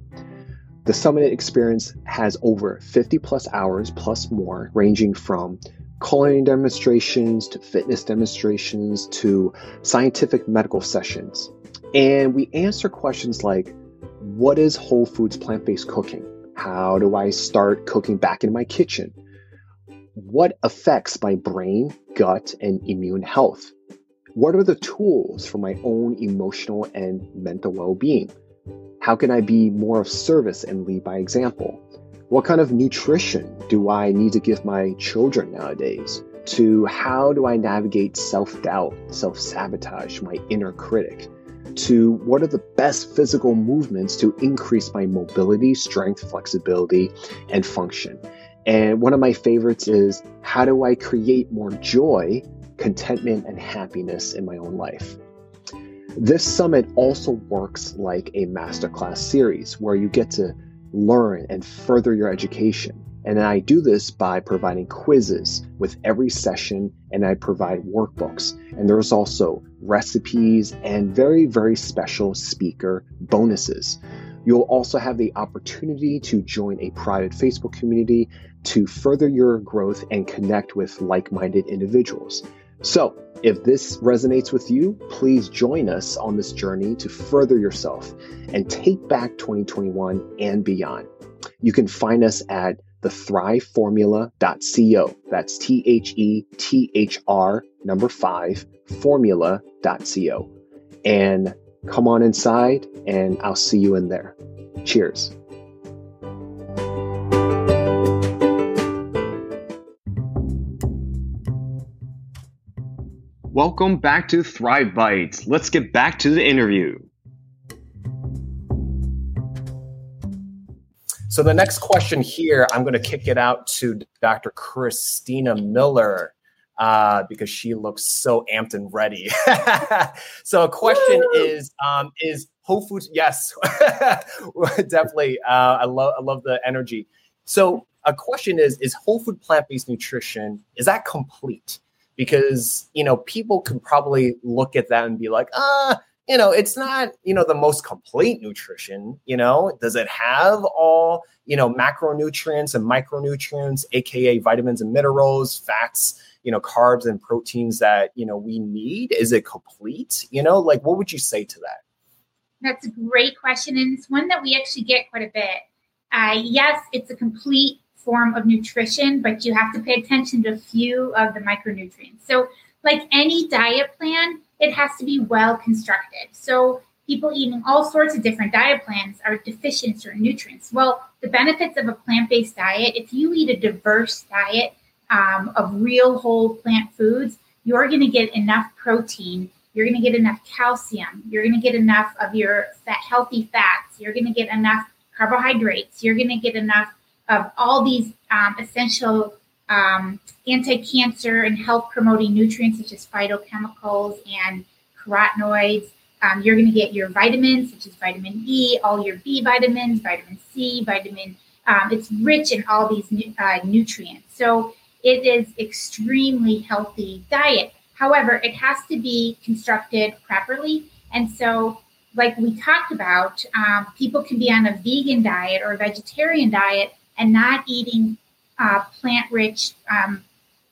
The summit experience has over 50 plus hours plus more, ranging from culinary demonstrations to fitness demonstrations to scientific medical sessions. And we answer questions like What is Whole Foods plant based cooking? How do I start cooking back in my kitchen? What affects my brain, gut, and immune health? What are the tools for my own emotional and mental well being? How can I be more of service and lead by example? What kind of nutrition do I need to give my children nowadays? To how do I navigate self doubt, self sabotage, my inner critic? To what are the best physical movements to increase my mobility, strength, flexibility, and function. And one of my favorites is how do I create more joy, contentment, and happiness in my own life? This summit also works like a masterclass series where you get to learn and further your education. And I do this by providing quizzes with every session, and I provide workbooks. And there's also recipes and very, very special speaker bonuses. You'll also have the opportunity to join a private Facebook community to further your growth and connect with like minded individuals. So, if this resonates with you, please join us on this journey to further yourself and take back 2021 and beyond. You can find us at thethriveformula.co. That's T H E T H R number five formula.co. And come on inside, and I'll see you in there. Cheers. Welcome back to Thrive Bites. Let's get back to the interview. So the next question here, I'm going to kick it out to Dr. Christina Miller uh, because she looks so amped and ready. *laughs* so a question Woo! is um, is Whole Foods? Yes, *laughs* definitely. Uh, I love I love the energy. So a question is is Whole Food plant based nutrition is that complete? Because you know people can probably look at that and be like, ah, you know, it's not, you know, the most complete nutrition, you know, does it have all, you know, macronutrients and micronutrients, aka vitamins and minerals, fats, you know, carbs and proteins that, you know, we need? Is it complete? You know, like what would you say to that? That's a great question. And it's one that we actually get quite a bit. Uh, yes, it's a complete form of nutrition, but you have to pay attention to a few of the micronutrients. So, like any diet plan, it has to be well constructed. So people eating all sorts of different diet plans are deficient in certain nutrients. Well, the benefits of a plant-based diet, if you eat a diverse diet um, of real whole plant foods, you're going to get enough protein. You're going to get enough calcium. You're going to get enough of your fat, healthy fats. You're going to get enough carbohydrates. You're going to get enough of all these um, essential um, anti-cancer and health promoting nutrients such as phytochemicals and carotenoids. Um, you're going to get your vitamins such as vitamin E, all your B vitamins, vitamin C, vitamin. Um, it's rich in all these uh, nutrients. So it is extremely healthy diet. However, it has to be constructed properly. And so, like we talked about, um, people can be on a vegan diet or a vegetarian diet and not eating uh, plant rich um,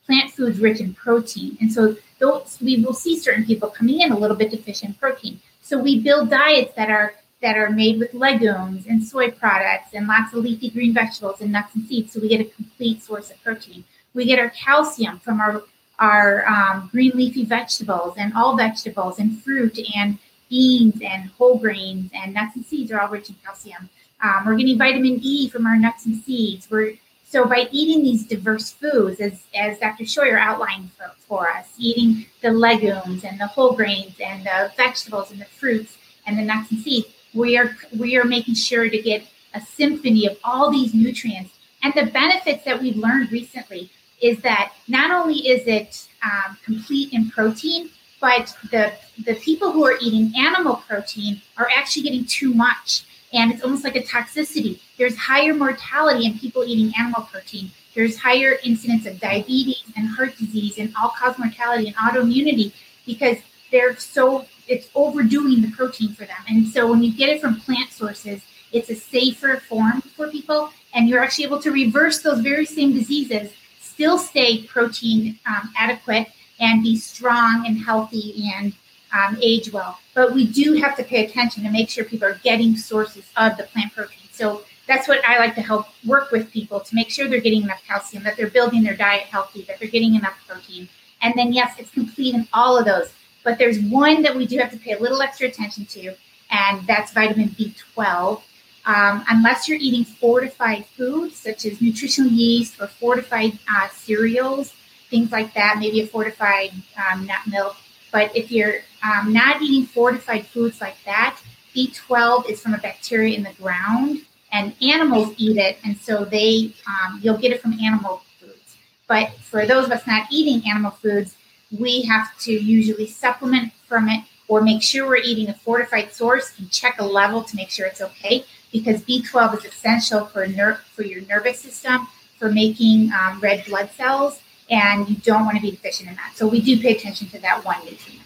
plant foods rich in protein. And so those we will see certain people coming in a little bit deficient in protein. So we build diets that are that are made with legumes and soy products and lots of leafy green vegetables and nuts and seeds. So we get a complete source of protein. We get our calcium from our our um, green leafy vegetables and all vegetables and fruit and beans and whole grains and nuts and seeds are all rich in calcium. Um, we're getting vitamin E from our nuts and seeds. We're so by eating these diverse foods, as, as Dr. Schuler outlined for, for us, eating the legumes and the whole grains and the vegetables and the fruits and the nuts and seeds, we are we are making sure to get a symphony of all these nutrients. And the benefits that we've learned recently is that not only is it um, complete in protein, but the the people who are eating animal protein are actually getting too much and it's almost like a toxicity. There's higher mortality in people eating animal protein. There's higher incidence of diabetes and heart disease and all cause mortality and autoimmunity because they're so it's overdoing the protein for them. And so when you get it from plant sources, it's a safer form for people, and you're actually able to reverse those very same diseases, still stay protein um, adequate, and be strong and healthy and um, age well. But we do have to pay attention to make sure people are getting sources of the plant protein. So that's what I like to help work with people to make sure they're getting enough calcium, that they're building their diet healthy, that they're getting enough protein. And then, yes, it's complete in all of those. But there's one that we do have to pay a little extra attention to, and that's vitamin B12. Um, unless you're eating fortified foods such as nutritional yeast or fortified uh, cereals, things like that, maybe a fortified um, nut milk, but if you're um, not eating fortified foods like that, B12 is from a bacteria in the ground, and animals eat it, and so they um, you'll get it from animal foods. But for those of us not eating animal foods, we have to usually supplement from it or make sure we're eating a fortified source and check a level to make sure it's okay because B12 is essential for ner- for your nervous system for making um, red blood cells and you don't want to be deficient in that. So we do pay attention to that one nutrient.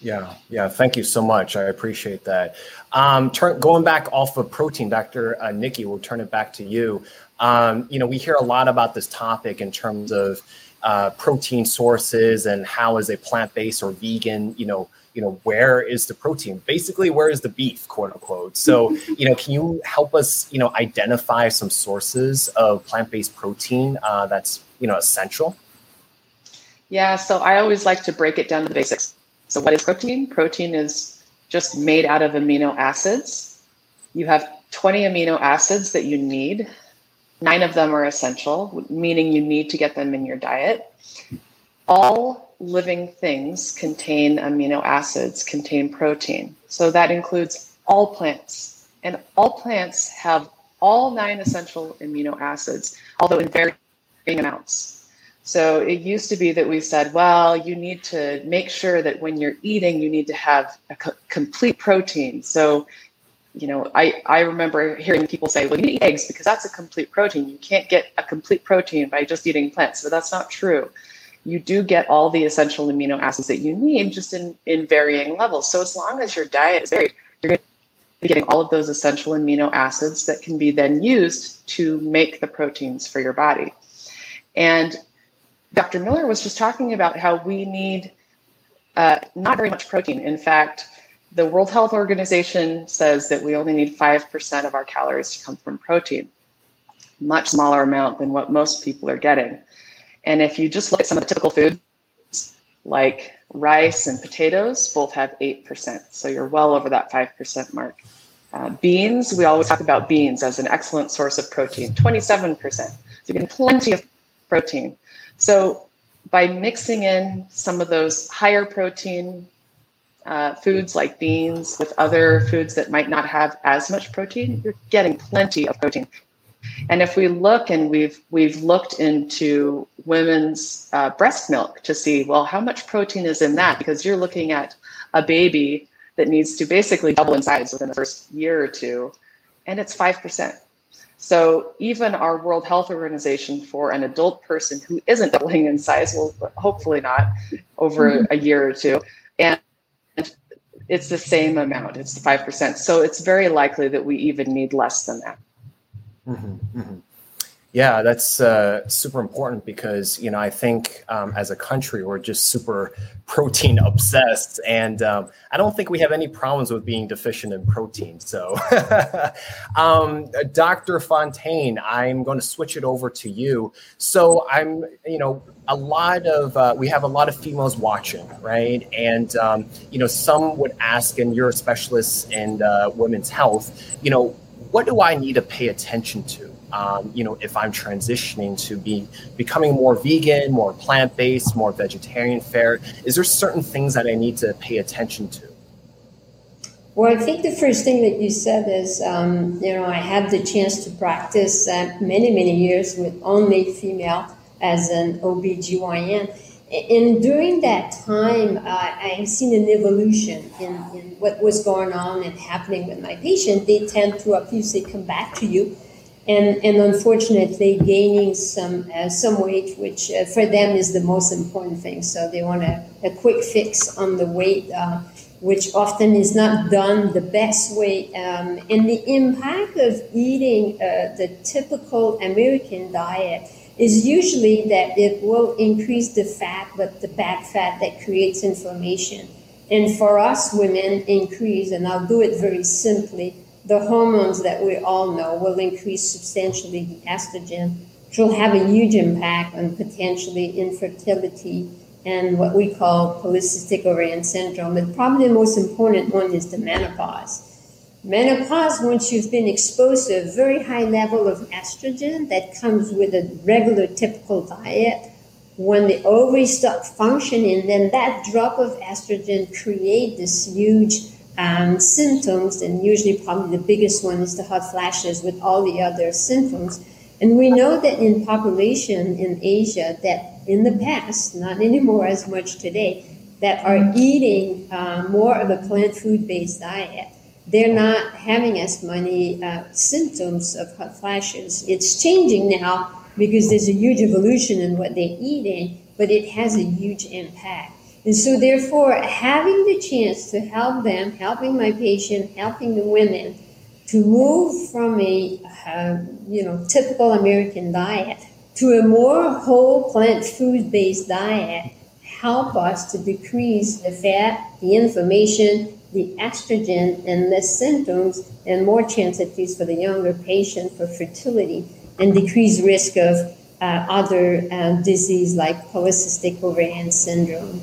Yeah, yeah. Thank you so much. I appreciate that. Um, turn, going back off of protein, Dr. Uh, Nikki, we'll turn it back to you. Um, you know, we hear a lot about this topic in terms of uh, protein sources and how is a plant-based or vegan, you know, you know, where is the protein? Basically, where is the beef, quote unquote? So, you know, can you help us, you know, identify some sources of plant-based protein uh, that's you know essential? Yeah, so I always like to break it down to the basics. So what is protein? Protein is just made out of amino acids. You have 20 amino acids that you need. Nine of them are essential, meaning you need to get them in your diet. All living things contain amino acids, contain protein. So that includes all plants. And all plants have all nine essential amino acids, although in varying amounts. So it used to be that we said, well, you need to make sure that when you're eating, you need to have a co- complete protein. So, you know, I, I remember hearing people say, well, you need eggs because that's a complete protein. You can't get a complete protein by just eating plants. But that's not true. You do get all the essential amino acids that you need just in, in varying levels. So as long as your diet is varied, you're going to be getting all of those essential amino acids that can be then used to make the proteins for your body. And Dr. Miller was just talking about how we need uh, not very much protein. In fact, the World Health Organization says that we only need 5% of our calories to come from protein, much smaller amount than what most people are getting. And if you just look at some of the typical foods like rice and potatoes, both have 8%. So you're well over that 5% mark. Uh, beans, we always talk about beans as an excellent source of protein, 27%. So you're getting plenty of protein. So by mixing in some of those higher protein uh, foods like beans with other foods that might not have as much protein, you're getting plenty of protein. And if we look and we've we've looked into women's uh, breast milk to see well how much protein is in that because you're looking at a baby that needs to basically double in size within the first year or two, and it's five percent. So even our World Health Organization for an adult person who isn't doubling in size, well, hopefully not over mm-hmm. a year or two, and it's the same amount. It's five percent. So it's very likely that we even need less than that. Mm-hmm, mm-hmm. Yeah, that's uh, super important because you know I think um, as a country we're just super *laughs* protein obsessed, and um, I don't think we have any problems with being deficient in protein. So, *laughs* um, Dr. Fontaine, I'm going to switch it over to you. So I'm, you know, a lot of uh, we have a lot of females watching, right? And um, you know, some would ask, and you're a specialist in uh, women's health, you know what do I need to pay attention to? Um, you know, if I'm transitioning to be becoming more vegan, more plant based, more vegetarian fare, is there certain things that I need to pay attention to? Well, I think the first thing that you said is, um, you know, I had the chance to practice uh, many, many years with only female as an OBGYN and during that time, uh, I have seen an evolution in, in what was going on and happening with my patient. They tend to obviously come back to you, and, and unfortunately, gaining some uh, some weight, which uh, for them is the most important thing. So they want a, a quick fix on the weight, uh, which often is not done the best way. Um, and the impact of eating uh, the typical American diet is usually that it will increase the fat, but the bad fat that creates inflammation. And for us women, increase, and I'll do it very simply, the hormones that we all know will increase substantially the estrogen, which will have a huge impact on potentially infertility and what we call polycystic ovarian syndrome. But probably the most important one is the menopause. Menopause, once you've been exposed to a very high level of estrogen that comes with a regular typical diet, when the ovaries stop functioning, then that drop of estrogen create this huge um, symptoms, and usually probably the biggest one is the hot flashes with all the other symptoms. And we know that in population in Asia that in the past, not anymore as much today, that are eating uh, more of a plant food based diet they're not having as many uh, symptoms of hot flashes. It's changing now because there's a huge evolution in what they're eating, but it has a huge impact. And so, therefore, having the chance to help them, helping my patient, helping the women to move from a uh, you know typical American diet to a more whole plant food based diet help us to decrease the fat, the inflammation, the estrogen and less symptoms and more chance, at least for the younger patient, for fertility and decreased risk of uh, other uh, disease like polycystic ovarian syndrome.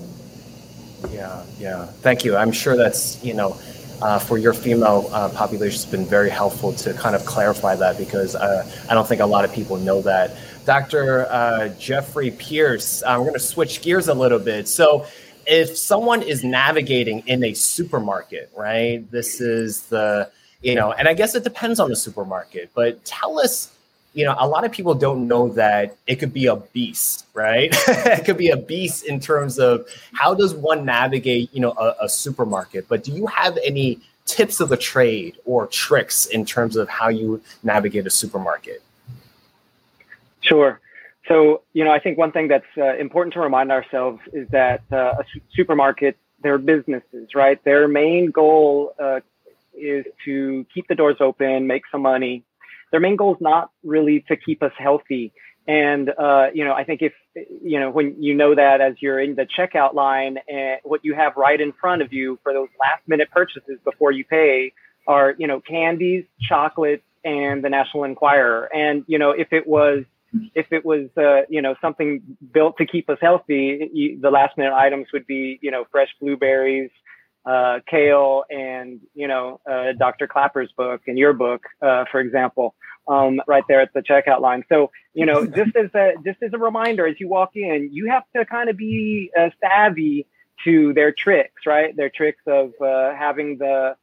Yeah, yeah. Thank you. I'm sure that's, you know, uh, for your female uh, population, it's been very helpful to kind of clarify that because uh, I don't think a lot of people know that. Dr. Uh, Jeffrey Pierce, I'm going to switch gears a little bit. So, if someone is navigating in a supermarket, right? This is the you know, and I guess it depends on the supermarket, but tell us you know, a lot of people don't know that it could be a beast, right? *laughs* it could be a beast in terms of how does one navigate, you know, a, a, supermarket. But do you have any tips of the trade or tricks in terms of how you navigate a supermarket? Sure. So, you know, I think one thing that's uh, important to remind ourselves is that uh, a supermarket, they're businesses, right? Their main goal uh, is to keep the doors open, make some money, their main goal is not really to keep us healthy. And, uh, you know, I think if, you know, when you know that as you're in the checkout line and what you have right in front of you for those last minute purchases before you pay are, you know, candies, chocolates, and the National Enquirer. And, you know, if it was, if it was, uh, you know, something built to keep us healthy, you, the last minute items would be, you know, fresh blueberries, uh, Kale and you know uh, Dr. Klaper's book and your book, uh, for example, um, right there at the checkout line. So you know, just as a just as a reminder, as you walk in, you have to kind of be uh, savvy to their tricks, right? Their tricks of uh, having the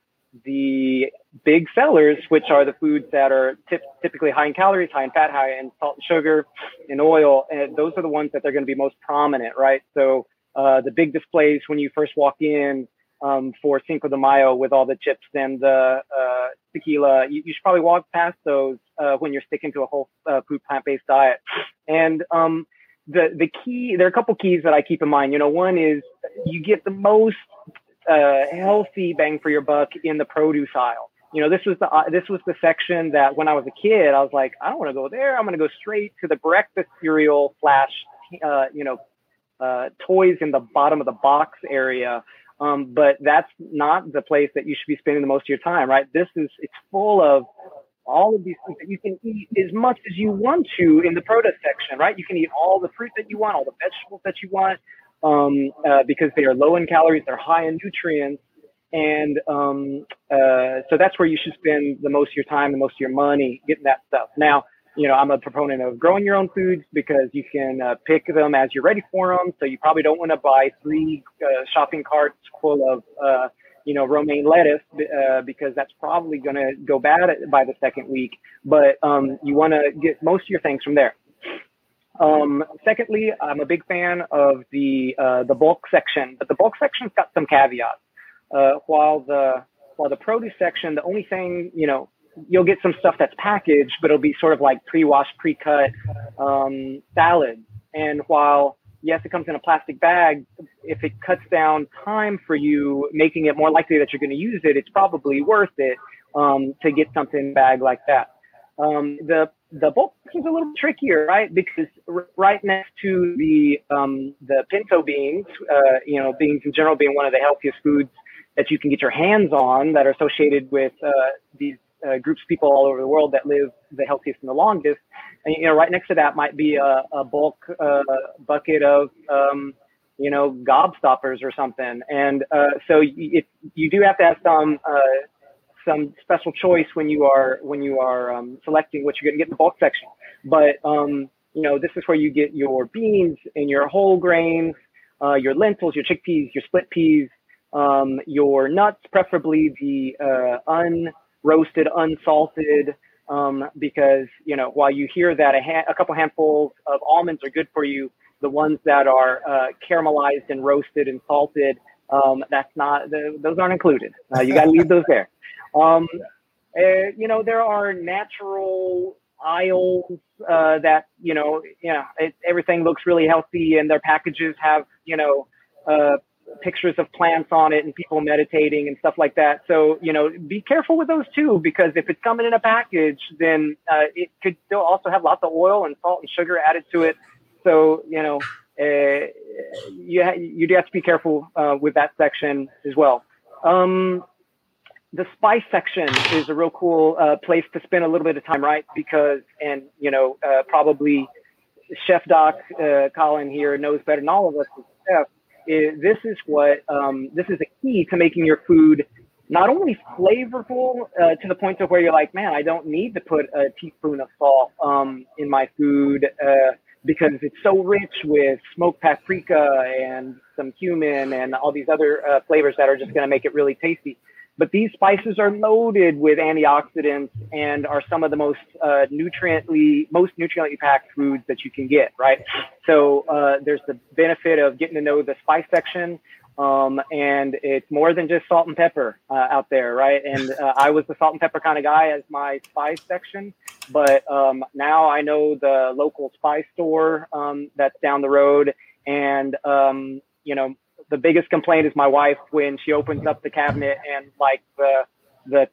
the big sellers, which are the foods that are tip- typically high in calories, high in fat, high in salt and sugar and oil, and those are the ones that they're going to be most prominent, right? So uh, the big displays when you first walk in um, for Cinco de Mayo with all the chips and the uh, tequila. You, you, should probably walk past those uh, when you're sticking to a whole uh, food plant-based diet. And um, the the key, there are a couple keys that I keep in mind. You know, one is you get the most uh, healthy bang for your buck in the produce aisle. You know, this was the uh, this was the section that when I was a kid, I was like, I don't want to go there. I'm going to go straight to the breakfast cereal slash, uh, you know, toys in the bottom of the box area um, but that's not the place that you should be spending the most of your time, right? This is, it's full of all of these things that you can eat as much as you want to in the produce section, right? You can eat all the fruit that you want, all the vegetables that you want, um, uh, because they are low in calories, they're high in nutrients. And um, uh, so that's where you should spend the most of your time, the most of your money getting that stuff. Now, you know, I'm a proponent of growing your own foods because you can uh, pick them as you're ready for them. So you probably don't want to buy three uh, shopping carts full of, uh, you know, romaine lettuce uh, because that's probably going to go bad by the second week. But um, you want to get most of your things from there. Um, secondly, I'm a big fan of the uh, the bulk section, but the bulk section's got some caveats. Uh, while the while the produce section, the only thing you know you'll get some stuff that's packaged, but it'll be sort of like pre-washed, pre-cut um, salad. And while yes, it comes in a plastic bag, if it cuts down time for you, making it more likely that you're going to use it, it's probably worth it um, to get something in bag like that. Um, the the bulk is a little trickier, right? Because right next to the um, the pinto beans, uh, you know, beans in general being one of the healthiest foods that you can get your hands on that are associated with uh, these uh, groups of people all over the world that live the healthiest and the longest. And, you know, right next to that might be a, a bulk uh, bucket of, um, you know, gobstoppers or something. And uh, so you, you do have to have some uh, some special choice when you are when you are um, selecting what you're going to get in the bulk section. But um, you know, this is where you get your beans and your whole grains, uh, your lentils, your chickpeas, your split peas, um, your nuts, preferably the uh, un roasted, unsalted, um, because you know while you hear that a, ha- a couple handfuls of almonds are good for you, the ones that are uh, caramelized and roasted and salted, um, that's not the, those aren't included. Uh, you got to leave those there. Um, uh, you know there are natural aisles uh, that you know you know it, everything looks really healthy and their packages have you know uh, pictures of plants on it and people meditating and stuff like that. So, you know, be careful with those too, because if it's coming in a package, then uh, it could still also have lots of oil and salt and sugar added to it. So, you know, you, ha- you do have to be careful uh, with that section as well. Um, the spice section is a real cool uh, place to spend a little bit of time, right? Because, and, you know, uh, probably Chef Doc uh, Colin here knows better than all of us chefs is, this is what um, this is a key to making your food not only flavorful uh, to the point of where you're like, man, I don't need to put a teaspoon of salt um, in my food uh, because it's so rich with smoked paprika and some cumin and all these other uh, flavors that are just going to make it really tasty. But these spices are loaded with antioxidants and are some of the most uh, nutriently, most nutriently packed foods that you can get, right? So uh, there's the benefit of getting to know the spice section. Um, and it's more than just salt and pepper uh, out there, right? And uh, I was the salt and pepper kind of guy as my spice section, but um, now I know the local spice store um, that's down the road, and um, you know the biggest complaint is my wife when she opens up the cabinet and like the the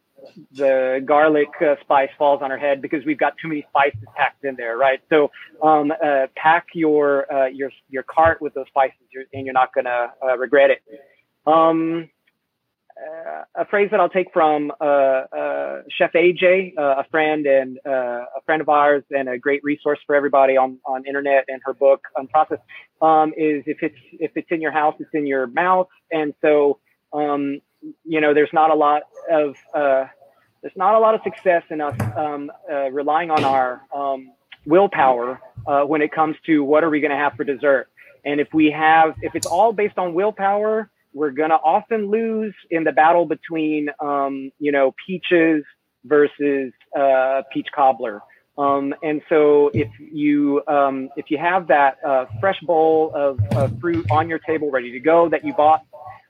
the garlic uh, spice falls on her head because we've got too many spices packed in there, right? So um, uh, pack your uh, your your cart with those spices, and you're not gonna uh, regret it. Um, uh, a phrase that I'll take from uh, Chef AJ, a friend and a friend of ours, and a great resource for everybody on on internet and her book Unprocessed, um, is if it's if it's in your house, it's in your mouth. And so, um, you know, there's not a lot of uh, there's not a lot of success in us um, relying on our um, willpower when it comes to what are we going to have for dessert. And if we have, if it's all based on willpower, we're going to often lose in the battle between, um, you know, peaches versus uh, peach cobbler. Um, and so if you um, if you have that uh, fresh bowl of, fruit on your table ready to go that you bought,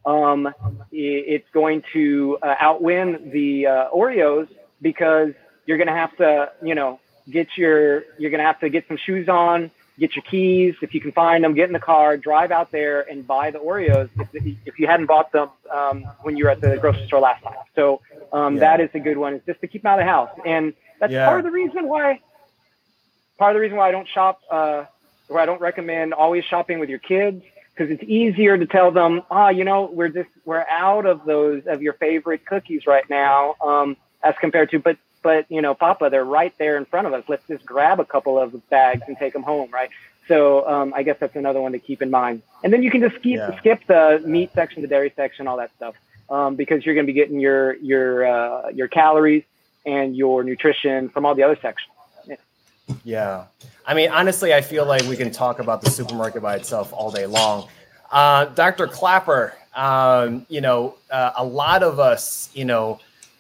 um, it's going to uh, outwin the uh, Oreos because you're going to have to you know get your you're going to have to get some shoes on, get your keys if you can find them, get in the car, drive out there and buy the Oreos if, if you hadn't bought them um, when you were at the grocery store last time. So um, yeah. that is a good one. Is just to keep them out of the house, and that's yeah. part of the reason why. Part of the reason why I don't shop, uh, where I don't recommend always shopping with your kids, because it's easier to tell them, ah, oh, you know, we're just we're out of those of your favorite cookies right now, um, as compared to, but but you know, Papa, they're right there in front of us. Let's just grab a couple of bags and take them home, right? So um, I guess that's another one to keep in mind. And then you can just skip yeah. skip the meat section, the dairy section, all that stuff, um, because you're going to be getting your your uh, your calories and your nutrition from all the other sections. Yeah. I mean, honestly, I feel like we can talk about the supermarket by itself all day long. Uh, Dr. Klaper, um, you know, uh, a lot of us, you know,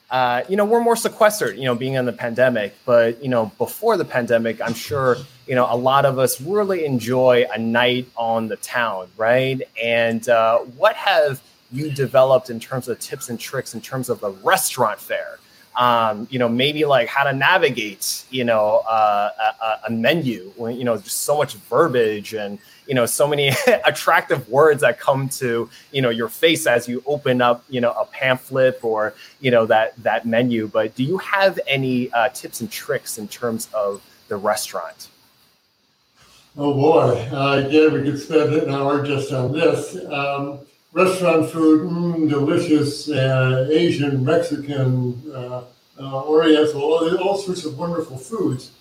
uh, you know, we're more sequestered, you know, being in the pandemic. But, you know, before the pandemic, I'm sure, you know, a lot of us really enjoy a night on the town, right? And uh, what have you developed in terms of tips and tricks in terms of the restaurant fare? Um, you know, maybe like how to navigate, you know, uh, a, a menu when, you know, just so much verbiage and, you know so many *laughs* attractive words that come to you know your face as you open up you know a pamphlet or you know that that menu. But do you have any uh, tips and tricks in terms of the restaurant? Oh boy. Uh, again we could spend an hour just on this? Um, restaurant food mm, delicious uh, asian mexican uh, uh, oriental all, all sorts of wonderful foods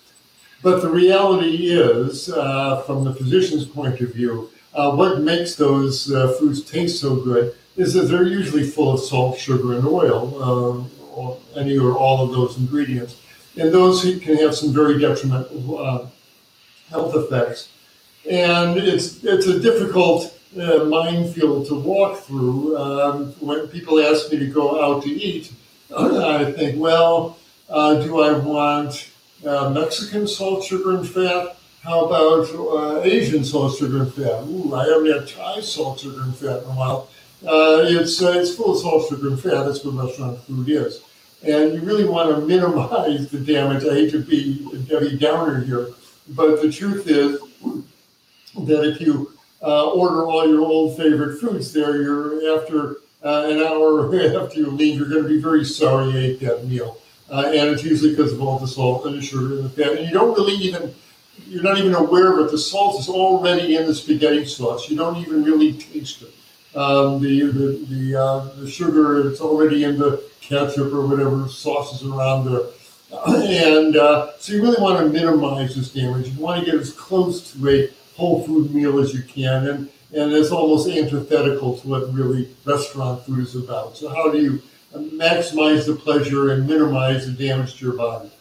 but the reality is, uh, from the physician's point of view, uh, what makes those foods taste so good is that they're usually full of salt, sugar, and oil, or any or all of those ingredients. And those can have some very detrimental health effects. And it's, it's a difficult uh, minefield to walk through. Um, when people ask me to go out to eat, *clears throat* I think, well, uh, do I want uh, Mexican salt, sugar, and fat. How about uh, Asian salt, sugar, and fat? Ooh, I haven't had Thai salt, sugar, and fat in a while. Uh, it's uh, it's full of salt, sugar, and fat. That's what restaurant food is, and you really want to minimize the damage. I hate to be Debbie Downer here, but the truth is that if you uh, order all your old favorite foods there, you're after uh, an hour *laughs* after you leave, you're going to be very sorry you ate that meal uh, and it's usually because of all the salt and the sugar and the fat. And you don't really even, you're not even aware of it. The salt is already in the spaghetti sauce. You don't even really taste it. Um, the the the, uh, the sugar, it's already in the ketchup or whatever sauces around there. *clears throat* and uh, so you really want to minimize this damage. You want to get as close to a whole food meal as you can. And, and it's almost antithetical to what really restaurant food is about. So how do you maximize the pleasure and minimize the damage to your body.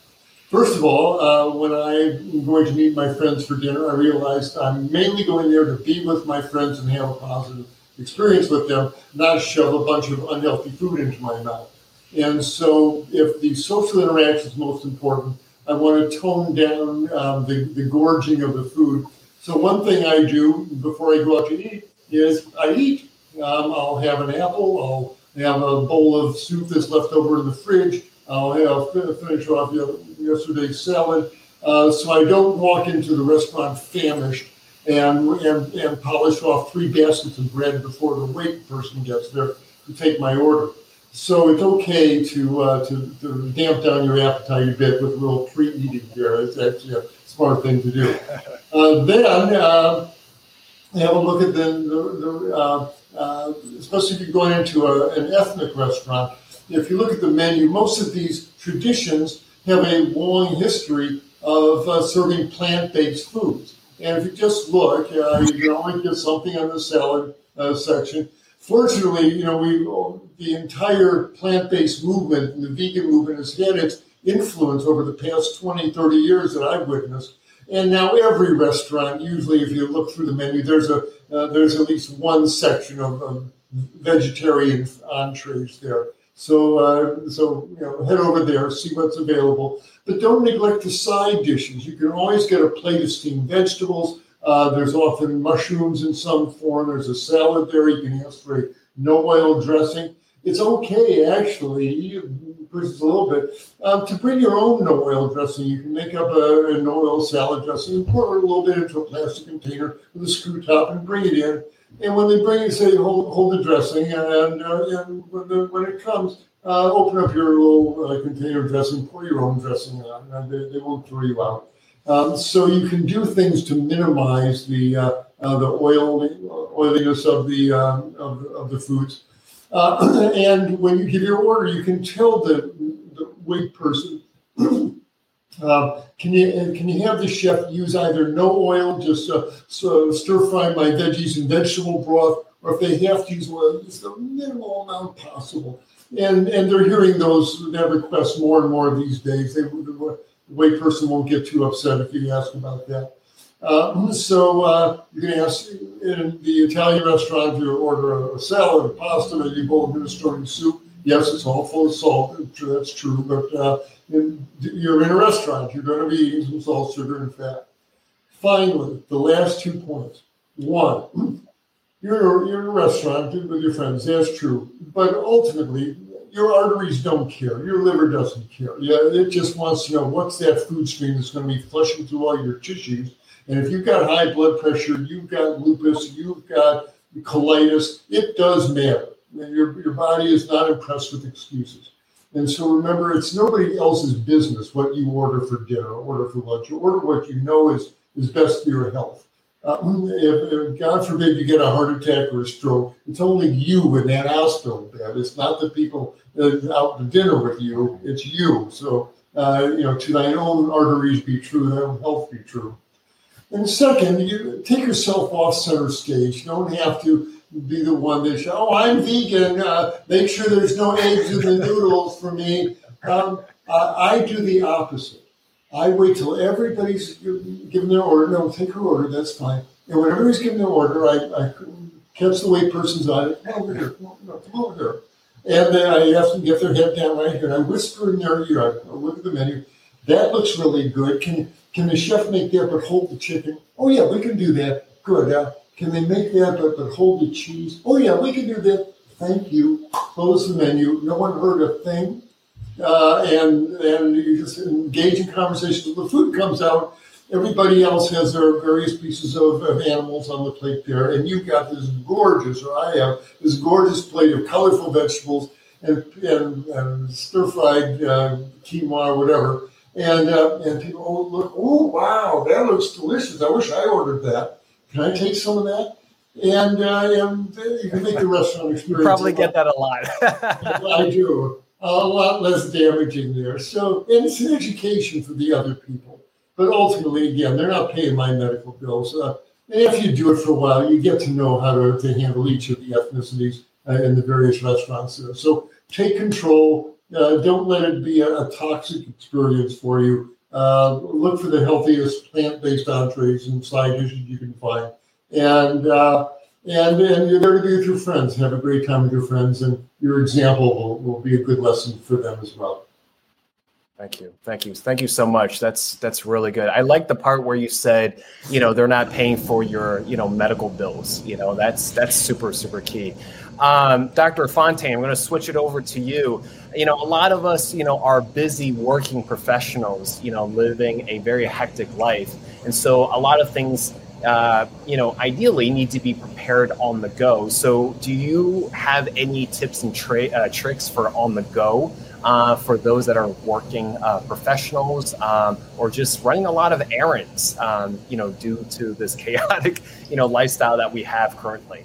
First of all, uh, when I'm going to meet my friends for dinner, I realized I'm mainly going there to be with my friends and have a positive experience with them, not shove a bunch of unhealthy food into my mouth. And so, if the social interaction is most important, I want to tone down um, the, the gorging of the food. So, one thing I do before I go out to eat is I eat. Um, I'll have an apple, I'll have a bowl of soup that's left over in the fridge, I'll have finish off yesterday's salad. Uh, so I don't walk into the restaurant famished and, and, and polish off three baskets of bread before the wait person gets there to take my order. So it's okay to, uh, to, to damp down your appetite a bit with a little pre-eating here. It's actually a smart thing to do. Uh, then uh, have a look at the, the, the uh, uh, especially if you're going into a, an ethnic restaurant. If you look at the menu, most of these traditions have a long history of uh, serving plant-based foods. And if you just look, you can only get something on the salad section. Fortunately, you know, we the entire plant-based movement the vegan movement has had its influence over the past 20, 30 years that I've witnessed. And now every restaurant, usually if you look through the menu, there's a uh, there's at least one section of, of vegetarian entrees there. So, uh, so you know, head over there, see what's available, but don't neglect the side dishes. You can always get a plate of steamed vegetables. Uh, there's often mushrooms in some form. There's a salad there. You can ask for a no oil dressing. It's okay, actually, versus a little bit, um, to bring your own no oil dressing. You can make up a, a no oil salad dressing and pour it a little bit into a plastic container with a screw top and bring it in and when they bring you, say, hold, hold the dressing, and, uh, and when, the, when it comes, uh, open up your little uh, container dressing, pour your own dressing on, they, they won't throw you out. Um, so you can do things to minimize the uh, uh, the oil oiliness of the um, of, of the foods. Uh, *clears throat* and when you give your order, you can tell the, the wait person *clears throat* uh, can you can you have the chef use either no oil, just uh, so stir fry my veggies in vegetable broth, or if they have to use oil, just the minimal amount possible. And and they're hearing those that requests more and more these days. They, the wait person won't get too upset if you ask about that. Uh, so uh, you can ask in the Italian restaurant, you order a salad, a pasta, maybe a bowl of minestrone soup. Yes, it's all full of salt. That's true, but uh, you're in a restaurant, you're going to be eating some salt, sugar, and fat. Finally, the last two points. One, you're, you're in a restaurant with your friends, that's true. But ultimately, your arteries don't care. Your liver doesn't care. Yeah, it just wants to know what's that food stream that's going to be flushing through all your tissues. And if you've got high blood pressure, you've got lupus, you've got colitis, it does matter. Your, your body is not impressed with excuses. And so remember, it's nobody else's business what you order for dinner, order for lunch. You order what you know is, is best for your health. Uh, if, if, God forbid you get a heart attack or a stroke, it's only you in that hospital bed. It's not the people out to dinner with you. It's you. So uh, you know, to thine own arteries be true, thine own health be true. And second, you take yourself off center stage. You don't have to be the one that show, oh, I'm vegan. Uh, make sure there's no eggs in the noodles for me. Um, I, I do the opposite. I wait till everybody's given their order. No, take her order. That's fine. And when everybody's given their order, I, I catch the wait person's eye. Come over here. Come over here. And then I ask them to get their head down right here. And I whisper in their ear. I look at the menu. That looks really good. Can can the chef make that but hold the chicken? Oh yeah, we can do that. Good. Uh, can they make that but, but hold the cheese? Oh, yeah, we can do that. Thank you. Close the menu. No one heard a thing. Uh, and and you just engage in conversation. The food comes out. Everybody else has their various pieces of, of animals on the plate there, and you've got this gorgeous, or I have this gorgeous plate of colorful vegetables and, and, and stir fried uh, quinoa or whatever. And uh, and people, oh look, oh wow, that looks delicious. I wish I ordered that. Can I take some of that? And, uh, and you can make the restaurant experience. You probably get that a lot. *laughs* I do. A lot less damaging there. So, and it's an education for the other people. But ultimately, again, they're not paying my medical bills. Uh, and if you do it for a while, you get to know how to, to handle each of the ethnicities uh, in the various restaurants there. So take control. Uh, don't let it be a, a toxic experience for you. Uh, look for the healthiest plant-based entrees and side dishes you can find, and uh, And, and you're there to be with your friends, have a great time with your friends, and your example will, will be a good lesson for them as well. Thank you. Thank you. Thank you so much. That's that's really good. I like the part where you said, you know, they're not paying for your, you know, medical bills. You know, that's that's super super key. Um, Dr. Fontaine, I'm going to switch it over to you. You know, a lot of us, you know, are busy working professionals, you know, living a very hectic life. And so a lot of things, uh, you know, ideally need to be prepared on the go. So do you have any tips and tra- uh, tricks for on the go uh, for those that are working uh, professionals um, or just running a lot of errands, um, you know, due to this *laughs* chaotic, you know, lifestyle that we have currently?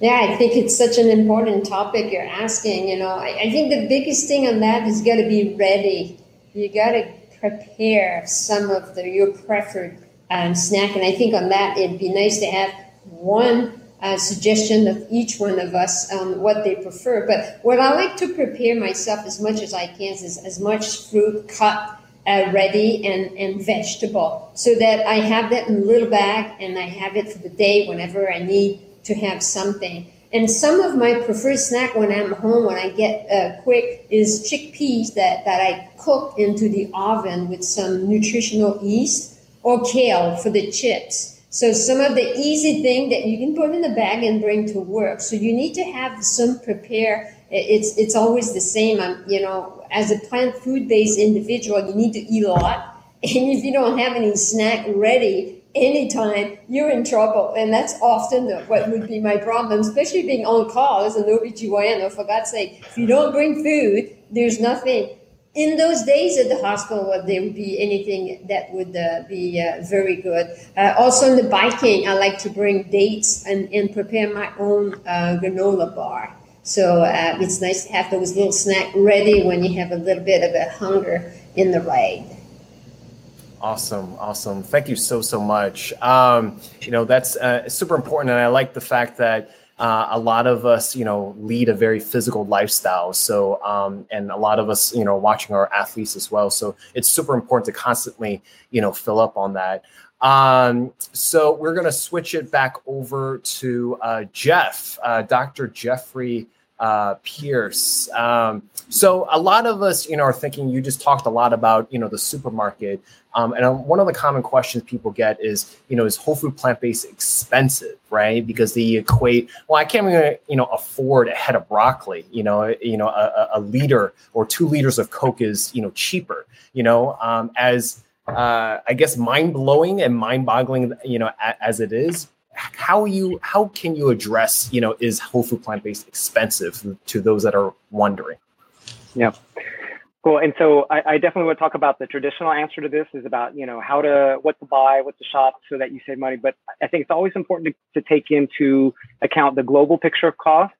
Yeah, I think it's such an important topic you're asking. You know, I, I think the biggest thing on that is got to be ready. You got to prepare some of the your preferred um, snack, and I think on that it'd be nice to have one uh, suggestion of each one of us um, what they prefer. But what I like to prepare myself as much as I can is as much fruit cut uh, ready and, and vegetable so that I have that in a little bag and I have it for the day whenever I need to have something. And some of my preferred snack when I'm home, when I get uh, quick, is chickpeas that, that I cook into the oven with some nutritional yeast or kale for the chips. So some of the easy thing that you can put in the bag and bring to work. So you need to have some prepare. It's it's always the same. I'm, you know, as a plant food based individual, you need to eat a lot. *laughs* And if you don't have any snack ready, anytime you're in trouble. And that's often the, what would be my problem, especially being on call as an OBGYN. Oh, for God's sake, if you don't bring food, there's nothing. In those days at the hospital, there would be anything that would uh, be uh, very good. Uh, also, in the biking, I like to bring dates and, and prepare my own uh, granola bar. So uh, it's nice to have those little snacks ready when you have a little bit of a hunger in the ride. Awesome, awesome. Thank you so so much. Um, you know that's uh, super important, and I like the fact that uh, a lot of us, you know, lead a very physical lifestyle. So, um, and a lot of us, you know, watching our athletes as well. So it's super important to constantly, you know, fill up on that. Um, so we're going to switch it back over to uh, Jeff, uh, Dr. Jeffrey uh, Pierce. Um, so a lot of us, you know, are thinking. You just talked a lot about, you know, the supermarket, um, and um, one of the common questions people get is, you know, is whole food plant based expensive, right? Because they equate, well, I can't even, you know, afford a head of broccoli. You know, you know, a, a liter or two liters of Coke is, you know, cheaper. You know, um, as uh, I guess mind blowing and mind boggling, you know, a, as it is, how you how can you address you know is whole food plant based expensive to those that are wondering? Yeah. Cool. And so I, I, definitely would talk about the traditional answer to this is about you know how to what to buy what to shop so that you save money. But i think it's always important to, to take into account the global picture of cost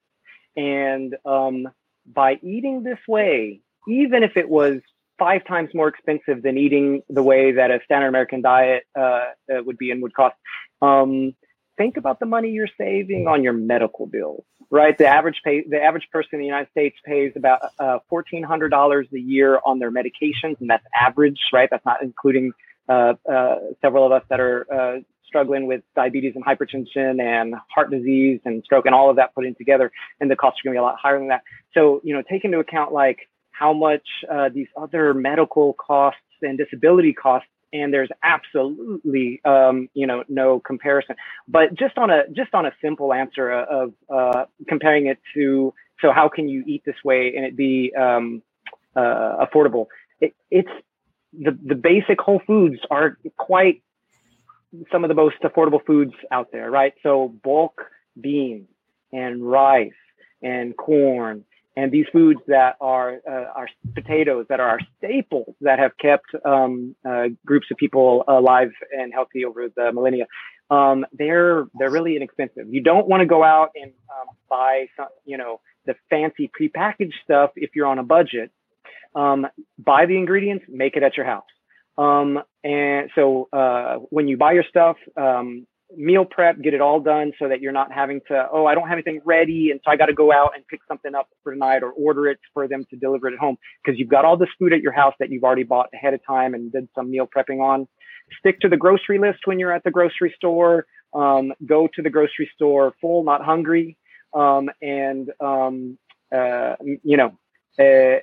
and um, by eating this way even if it was five times more expensive than eating the way that a standard american diet uh, uh would be and would cost um, think about the money you're saving on your medical bills, right? The average pay, the average person in the United States pays about uh, fourteen hundred dollars a year on their medications, and that's average, right? That's not including uh, uh, several of us that are uh, struggling with diabetes and hypertension and heart disease and stroke and all of that put in together, and the costs are going to be a lot higher than that. So, you know, take into account like how much uh, these other medical costs and disability costs and there's absolutely um, you know no comparison. But just on a just on a simple answer of uh, comparing it to so how can you eat this way and it be um, uh, affordable? It, it's the the basic whole foods are quite some of the most affordable foods out there, right? So bulk beans and rice and corn and these foods that are uh, are potatoes that are our staples that have kept um, uh, groups of people alive and healthy over the millennia. Um, they're they're really inexpensive. You don't want to go out and um, buy some, you know, the fancy prepackaged stuff if you're on a budget. Um, buy the ingredients, make it at your house. Um, and so uh, when you buy your stuff, um, meal prep, get it all done so that you're not having to, oh, I don't have anything ready. And so I got to go out and pick something up for tonight or order it for them to deliver it at home because you've got all this food at your house that you've already bought ahead of time and did some meal prepping on. Stick to the grocery list when you're at the grocery store. um, go to the grocery store full, not hungry, um, and um, uh, you know, uh,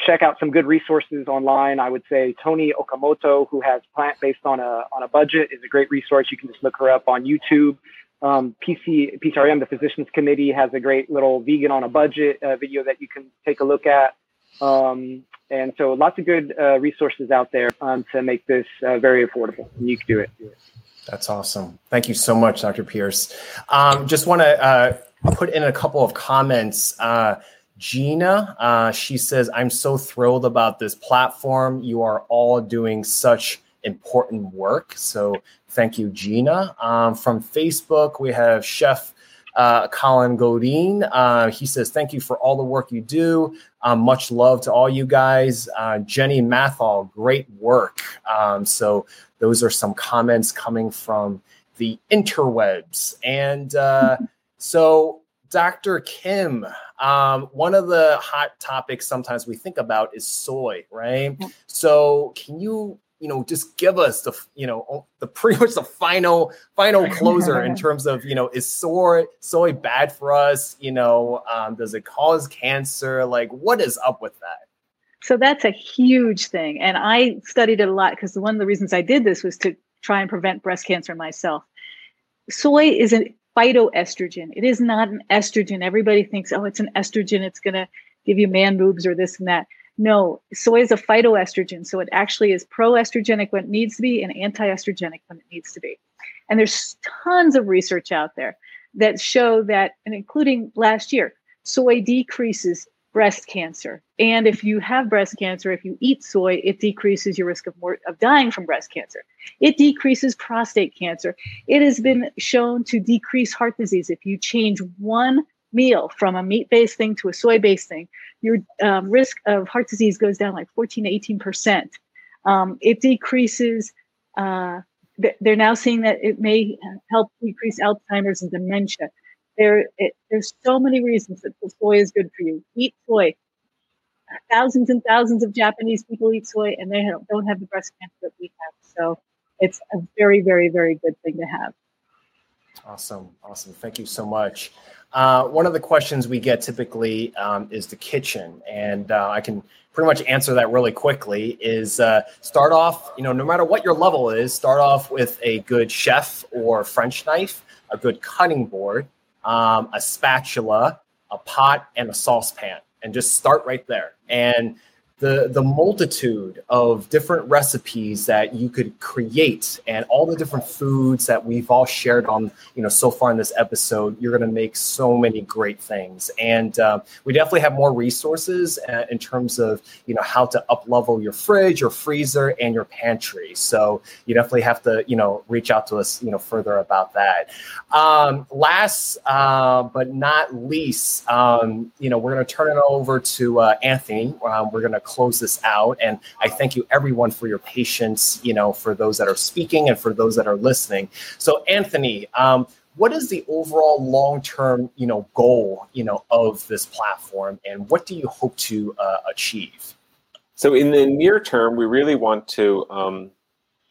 check out some good resources online. I would say Toni Okamoto, who has Plant Based on a on a Budget, is a great resource. You can just look her up on YouTube. Um, PC PCRM, the Physicians Committee, has a great little vegan on a budget uh, video that you can take a look at. Um, and so, lots of good uh, resources out there um, to make this uh, very affordable, and you can do it. That's awesome. Thank you so much, Dr. Pierce. Um, just want to uh, put in a couple of comments. Gina, uh, she says, I'm so thrilled about this platform. You are all doing such important work. So thank you, Gina. Um, from Facebook, we have Chef uh, Colin Godin. Uh, he says, Thank you for all the work you do. Um, much love to all you guys. Uh, Jenny Mathall, great work. Um, so those are some comments coming from the interwebs. And uh, so, Dr. Kim, um, one of the hot topics sometimes we think about is soy, right? So, can you, you know, just give us the, you know, the pretty much the final, final *laughs* closer in terms of, you know, is soy soy bad for us? You know, um, does it cause cancer? Like, what is up with that? So that's a huge thing. And I studied it a lot because one of the reasons I did this was to try and prevent breast cancer myself. Soy is a phytoestrogen. It is not an estrogen. Everybody thinks, oh, it's an estrogen. It's going to give you man boobs or this and that. No, soy is a phytoestrogen. So it actually is proestrogenic when it needs to be and anti-estrogenic when it needs to be. And there's tons of research out there that show that, and including last year, soy decreases breast cancer. And if you have breast cancer, if you eat soy, it decreases your risk of more, of dying from breast cancer. It decreases prostate cancer. It has been shown to decrease heart disease if you change one meal from a meat-based thing to a soy-based thing. Your um, risk of heart disease goes down like 14 to 18 percent. Um, it decreases. Uh, they're now seeing that it may help decrease Alzheimer's and dementia. There, it, there's so many reasons that soy is good for you. Eat soy. Thousands and thousands of Japanese people eat soy, and they don't have the breast cancer that we have. So it's a very, very, very good thing to have. Awesome, awesome. Thank you so much. Uh, one of the questions we get typically um, is the kitchen, and uh, I can pretty much answer that really quickly. Is uh, start off, you know, no matter what your level is, start off with a good chef or French knife, a good cutting board, um, a spatula, a pot, and a saucepan, and just start right there. And the the multitude of different recipes that you could create and all the different foods that we've all shared on you know so far in this episode you're going to make so many great things. And uh, we definitely have more resources uh, in terms of you know how to up level your fridge your freezer and your pantry. So you definitely have to you know reach out to us you know further about that. Um, last uh, but not least um, you know we're going to turn it over to uh, anthony. Um, we're going to close this out. And I thank you everyone for your patience, you know, for those that are speaking and for those that are listening. So, Anthony, um, what is the overall long-term, you know, goal, you know, of this platform, and what do you hope to uh, achieve? So, in the near term, we really want to um,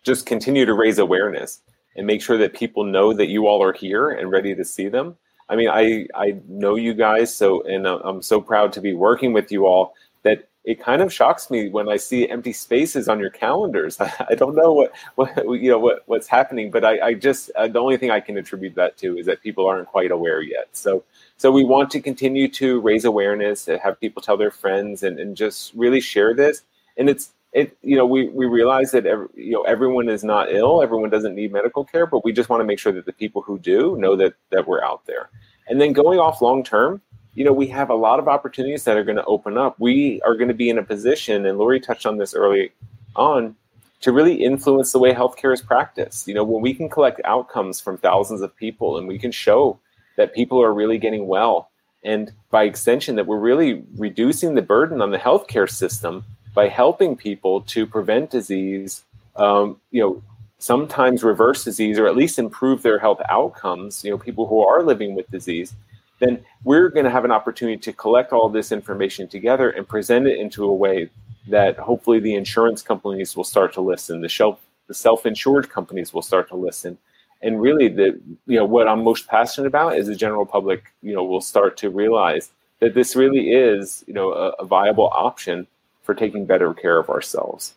just continue to raise awareness and make sure that people know that you all are here and ready to see them. I mean, I I know you guys, so and I'm so proud to be working with you all. That it kind of shocks me when I see empty spaces on your calendars. *laughs* I, don't know what, what you know what, what's happening, but I, I just uh, the only thing I can attribute that to is that people aren't quite aware yet. So so we want to continue to raise awareness, and have people tell their friends, and, and just really share this. And it's it you know we we realize that every, you know everyone is not ill, everyone doesn't need medical care, but we just want to make sure that the people who do know that that we're out there. And then going off long term you know, we have a lot of opportunities that are going to open up. We are going to be in a position, and Lori touched on this early on, to really influence the way healthcare is practiced. You know, when we can collect outcomes from thousands of people and we can show that people are really getting well, and by extension, that we're really reducing the burden on the healthcare system by helping people to prevent disease, um, you know, sometimes reverse disease or at least improve their health outcomes, you know, people who are living with disease then we're going to have an opportunity to collect all this information together and present it into a way that hopefully the insurance companies will start to listen, the shelf, the self-insured companies will start to listen, and really the you know what i'm most passionate about is the general public you know will start to realize that this really is you know a, a viable option for taking better care of ourselves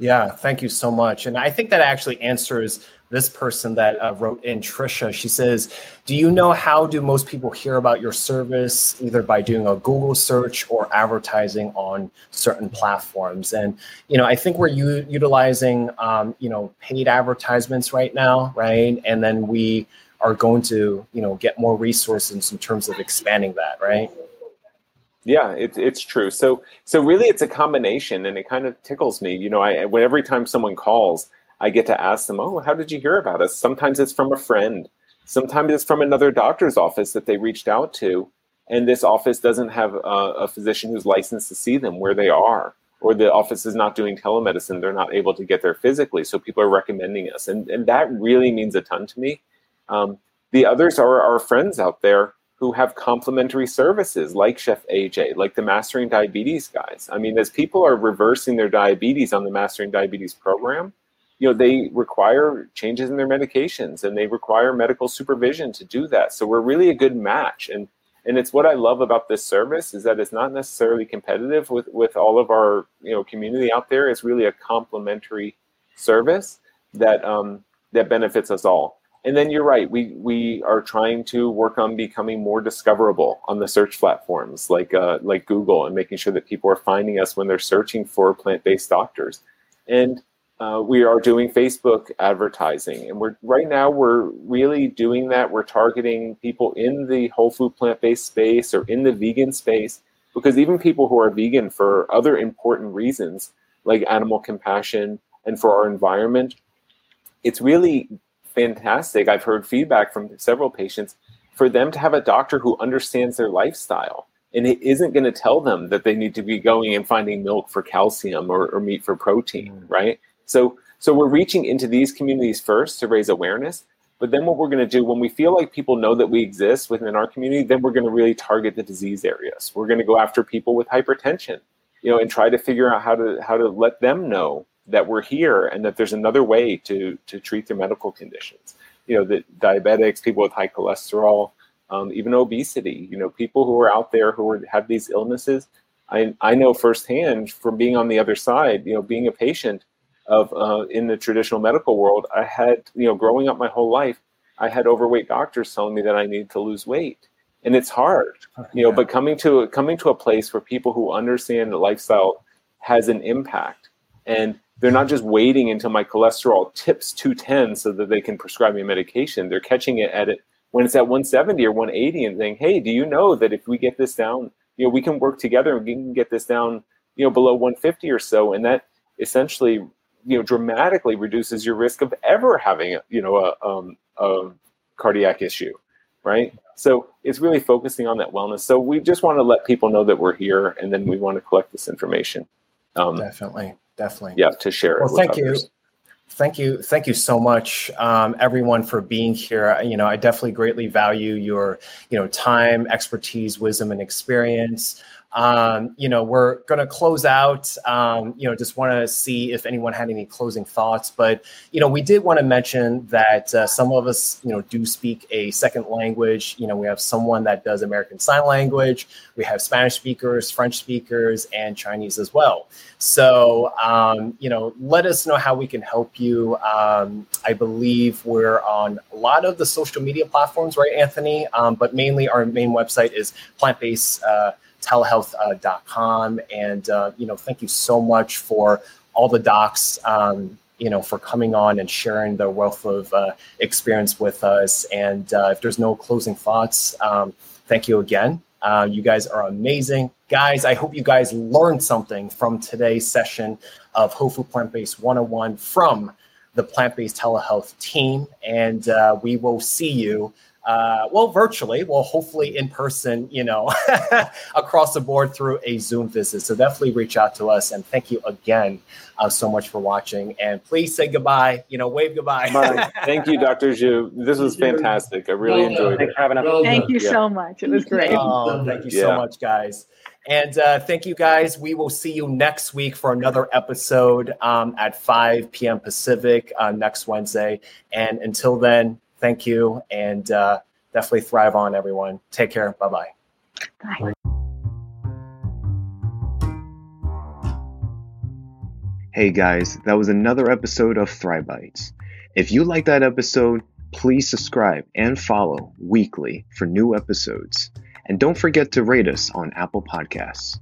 yeah thank you so much. And i think that actually answers this person that uh, wrote in trisha she says do you know how do most people hear about your service either by doing a google search or advertising on certain platforms? And you know i think we're u- utilizing um, you know paid advertisements right now right? And then we are going to you know get more resources in terms of expanding that right yeah, it's it's true. So so really, it's a combination, and it kind of tickles me. You know, I when every time someone calls, I get to ask them, "Oh, how did you hear about us?" Sometimes it's from a friend. Sometimes it's from another doctor's office that they reached out to, and this office doesn't have a, a physician who's licensed to see them where they are, or the office is not doing telemedicine. They're not able to get there physically, so people are recommending us, and and that really means a ton to me. Um, the others are our friends out there who have complementary services like Chef AJ, like the Mastering Diabetes guys. I mean, as people are reversing their diabetes on the Mastering Diabetes program, you know, they require changes in their medications and they require medical supervision to do that. So we're really a good match. And and it's what I love about this service is that it's not necessarily competitive with with all of our you know community out there. It's really a complementary service that um, that benefits us all. And then you're right. We we are trying to work on becoming more discoverable on the search platforms like uh, like Google and making sure that people are finding us when they're searching for plant-based doctors. And uh, we are doing Facebook advertising, and we're right now we're really doing that. We're targeting people in the whole food plant-based space or in the vegan space because even people who are vegan for other important reasons like animal compassion and for our environment, it's really fantastic. I've heard feedback from several patients for them to have a doctor who understands their lifestyle and it isn't going to tell them that they need to be going and finding milk for calcium or, or meat for protein, mm. right? So, so we're reaching into these communities first to raise awareness. But then what we're going to do when we feel like people know that we exist within our community, then we're going to really target the disease areas. We're going to go after people with hypertension, you know, and try to figure out how to how to let them know that we're here and that there's another way to to treat their medical conditions. You know, that diabetics, people with high cholesterol, um, even obesity. You know, people who are out there who are, have these illnesses. I I know firsthand from being on the other side. You know, being a patient of uh, in the traditional medical world, I had you know growing up my whole life, I had overweight doctors telling me that I need to lose weight, and it's hard. You know, but coming to coming to a place where people who understand that lifestyle has an impact and they're not just waiting until my cholesterol tips 210 so that they can prescribe me medication. They're catching it at it when it's at 170 or 180 and saying, "Hey, do you know that if we get this down, you know, we can work together and we can get this down, you know, below 150 or so." And that essentially, you know, dramatically reduces your risk of ever having, you know, a, um, a cardiac issue, right? So it's really focusing on that wellness. So we just want to let people know that we're here, and then we want to collect this information. Um, Definitely definitely. Yeah, to share well, thank others. you. Thank you. Thank you so much, um, everyone, for being here. You know, I definitely greatly value your, you know, time, expertise, wisdom, and experience. Um, you know, we're going to close out. Um, you know, just want to see if anyone had any closing thoughts. But you know, we did want to mention that uh, some of us, you know, do speak a second language. You know, we have someone that does American Sign Language. We have Spanish speakers, French speakers, and Chinese as well. So, um, you know, let us know how we can help you. Um, I believe we're on a lot of the social media platforms, right, Anthony? Um, but mainly our main website is plant based. Uh, telehealth.com. And, uh, you know, thank you so much for all the docs, um, you know, for coming on and sharing the wealth of uh, experience with us. And uh, if there's no closing thoughts, um, thank you again. Uh, you guys are amazing. Guys, I hope you guys learned something from today's session of Food Plant Based 101 from the Plant Based Telehealth team. And uh, we will see you uh, well, virtually, well, hopefully in person, you know, *laughs* across the board through a Zoom visit. So definitely reach out to us. And thank you again uh, so much for watching. And please say goodbye, you know, wave goodbye. *laughs* thank you, Dr. Zhu. This was fantastic. I really well, enjoyed Thanks it. for having us. Well thank you yeah. so much. It was great. Oh, thank you yeah. so much, guys. And uh, thank you guys. We will see you next week for another episode um, at 5 p.m. Pacific uh, next Wednesday. And until then, thank you and uh, definitely thrive on, everyone. Take care. Bye-bye. Bye. Hey guys, that was another episode of Thrive Bites. If you like that episode, please subscribe and follow weekly for new episodes. And don't forget to rate us on Apple Podcasts.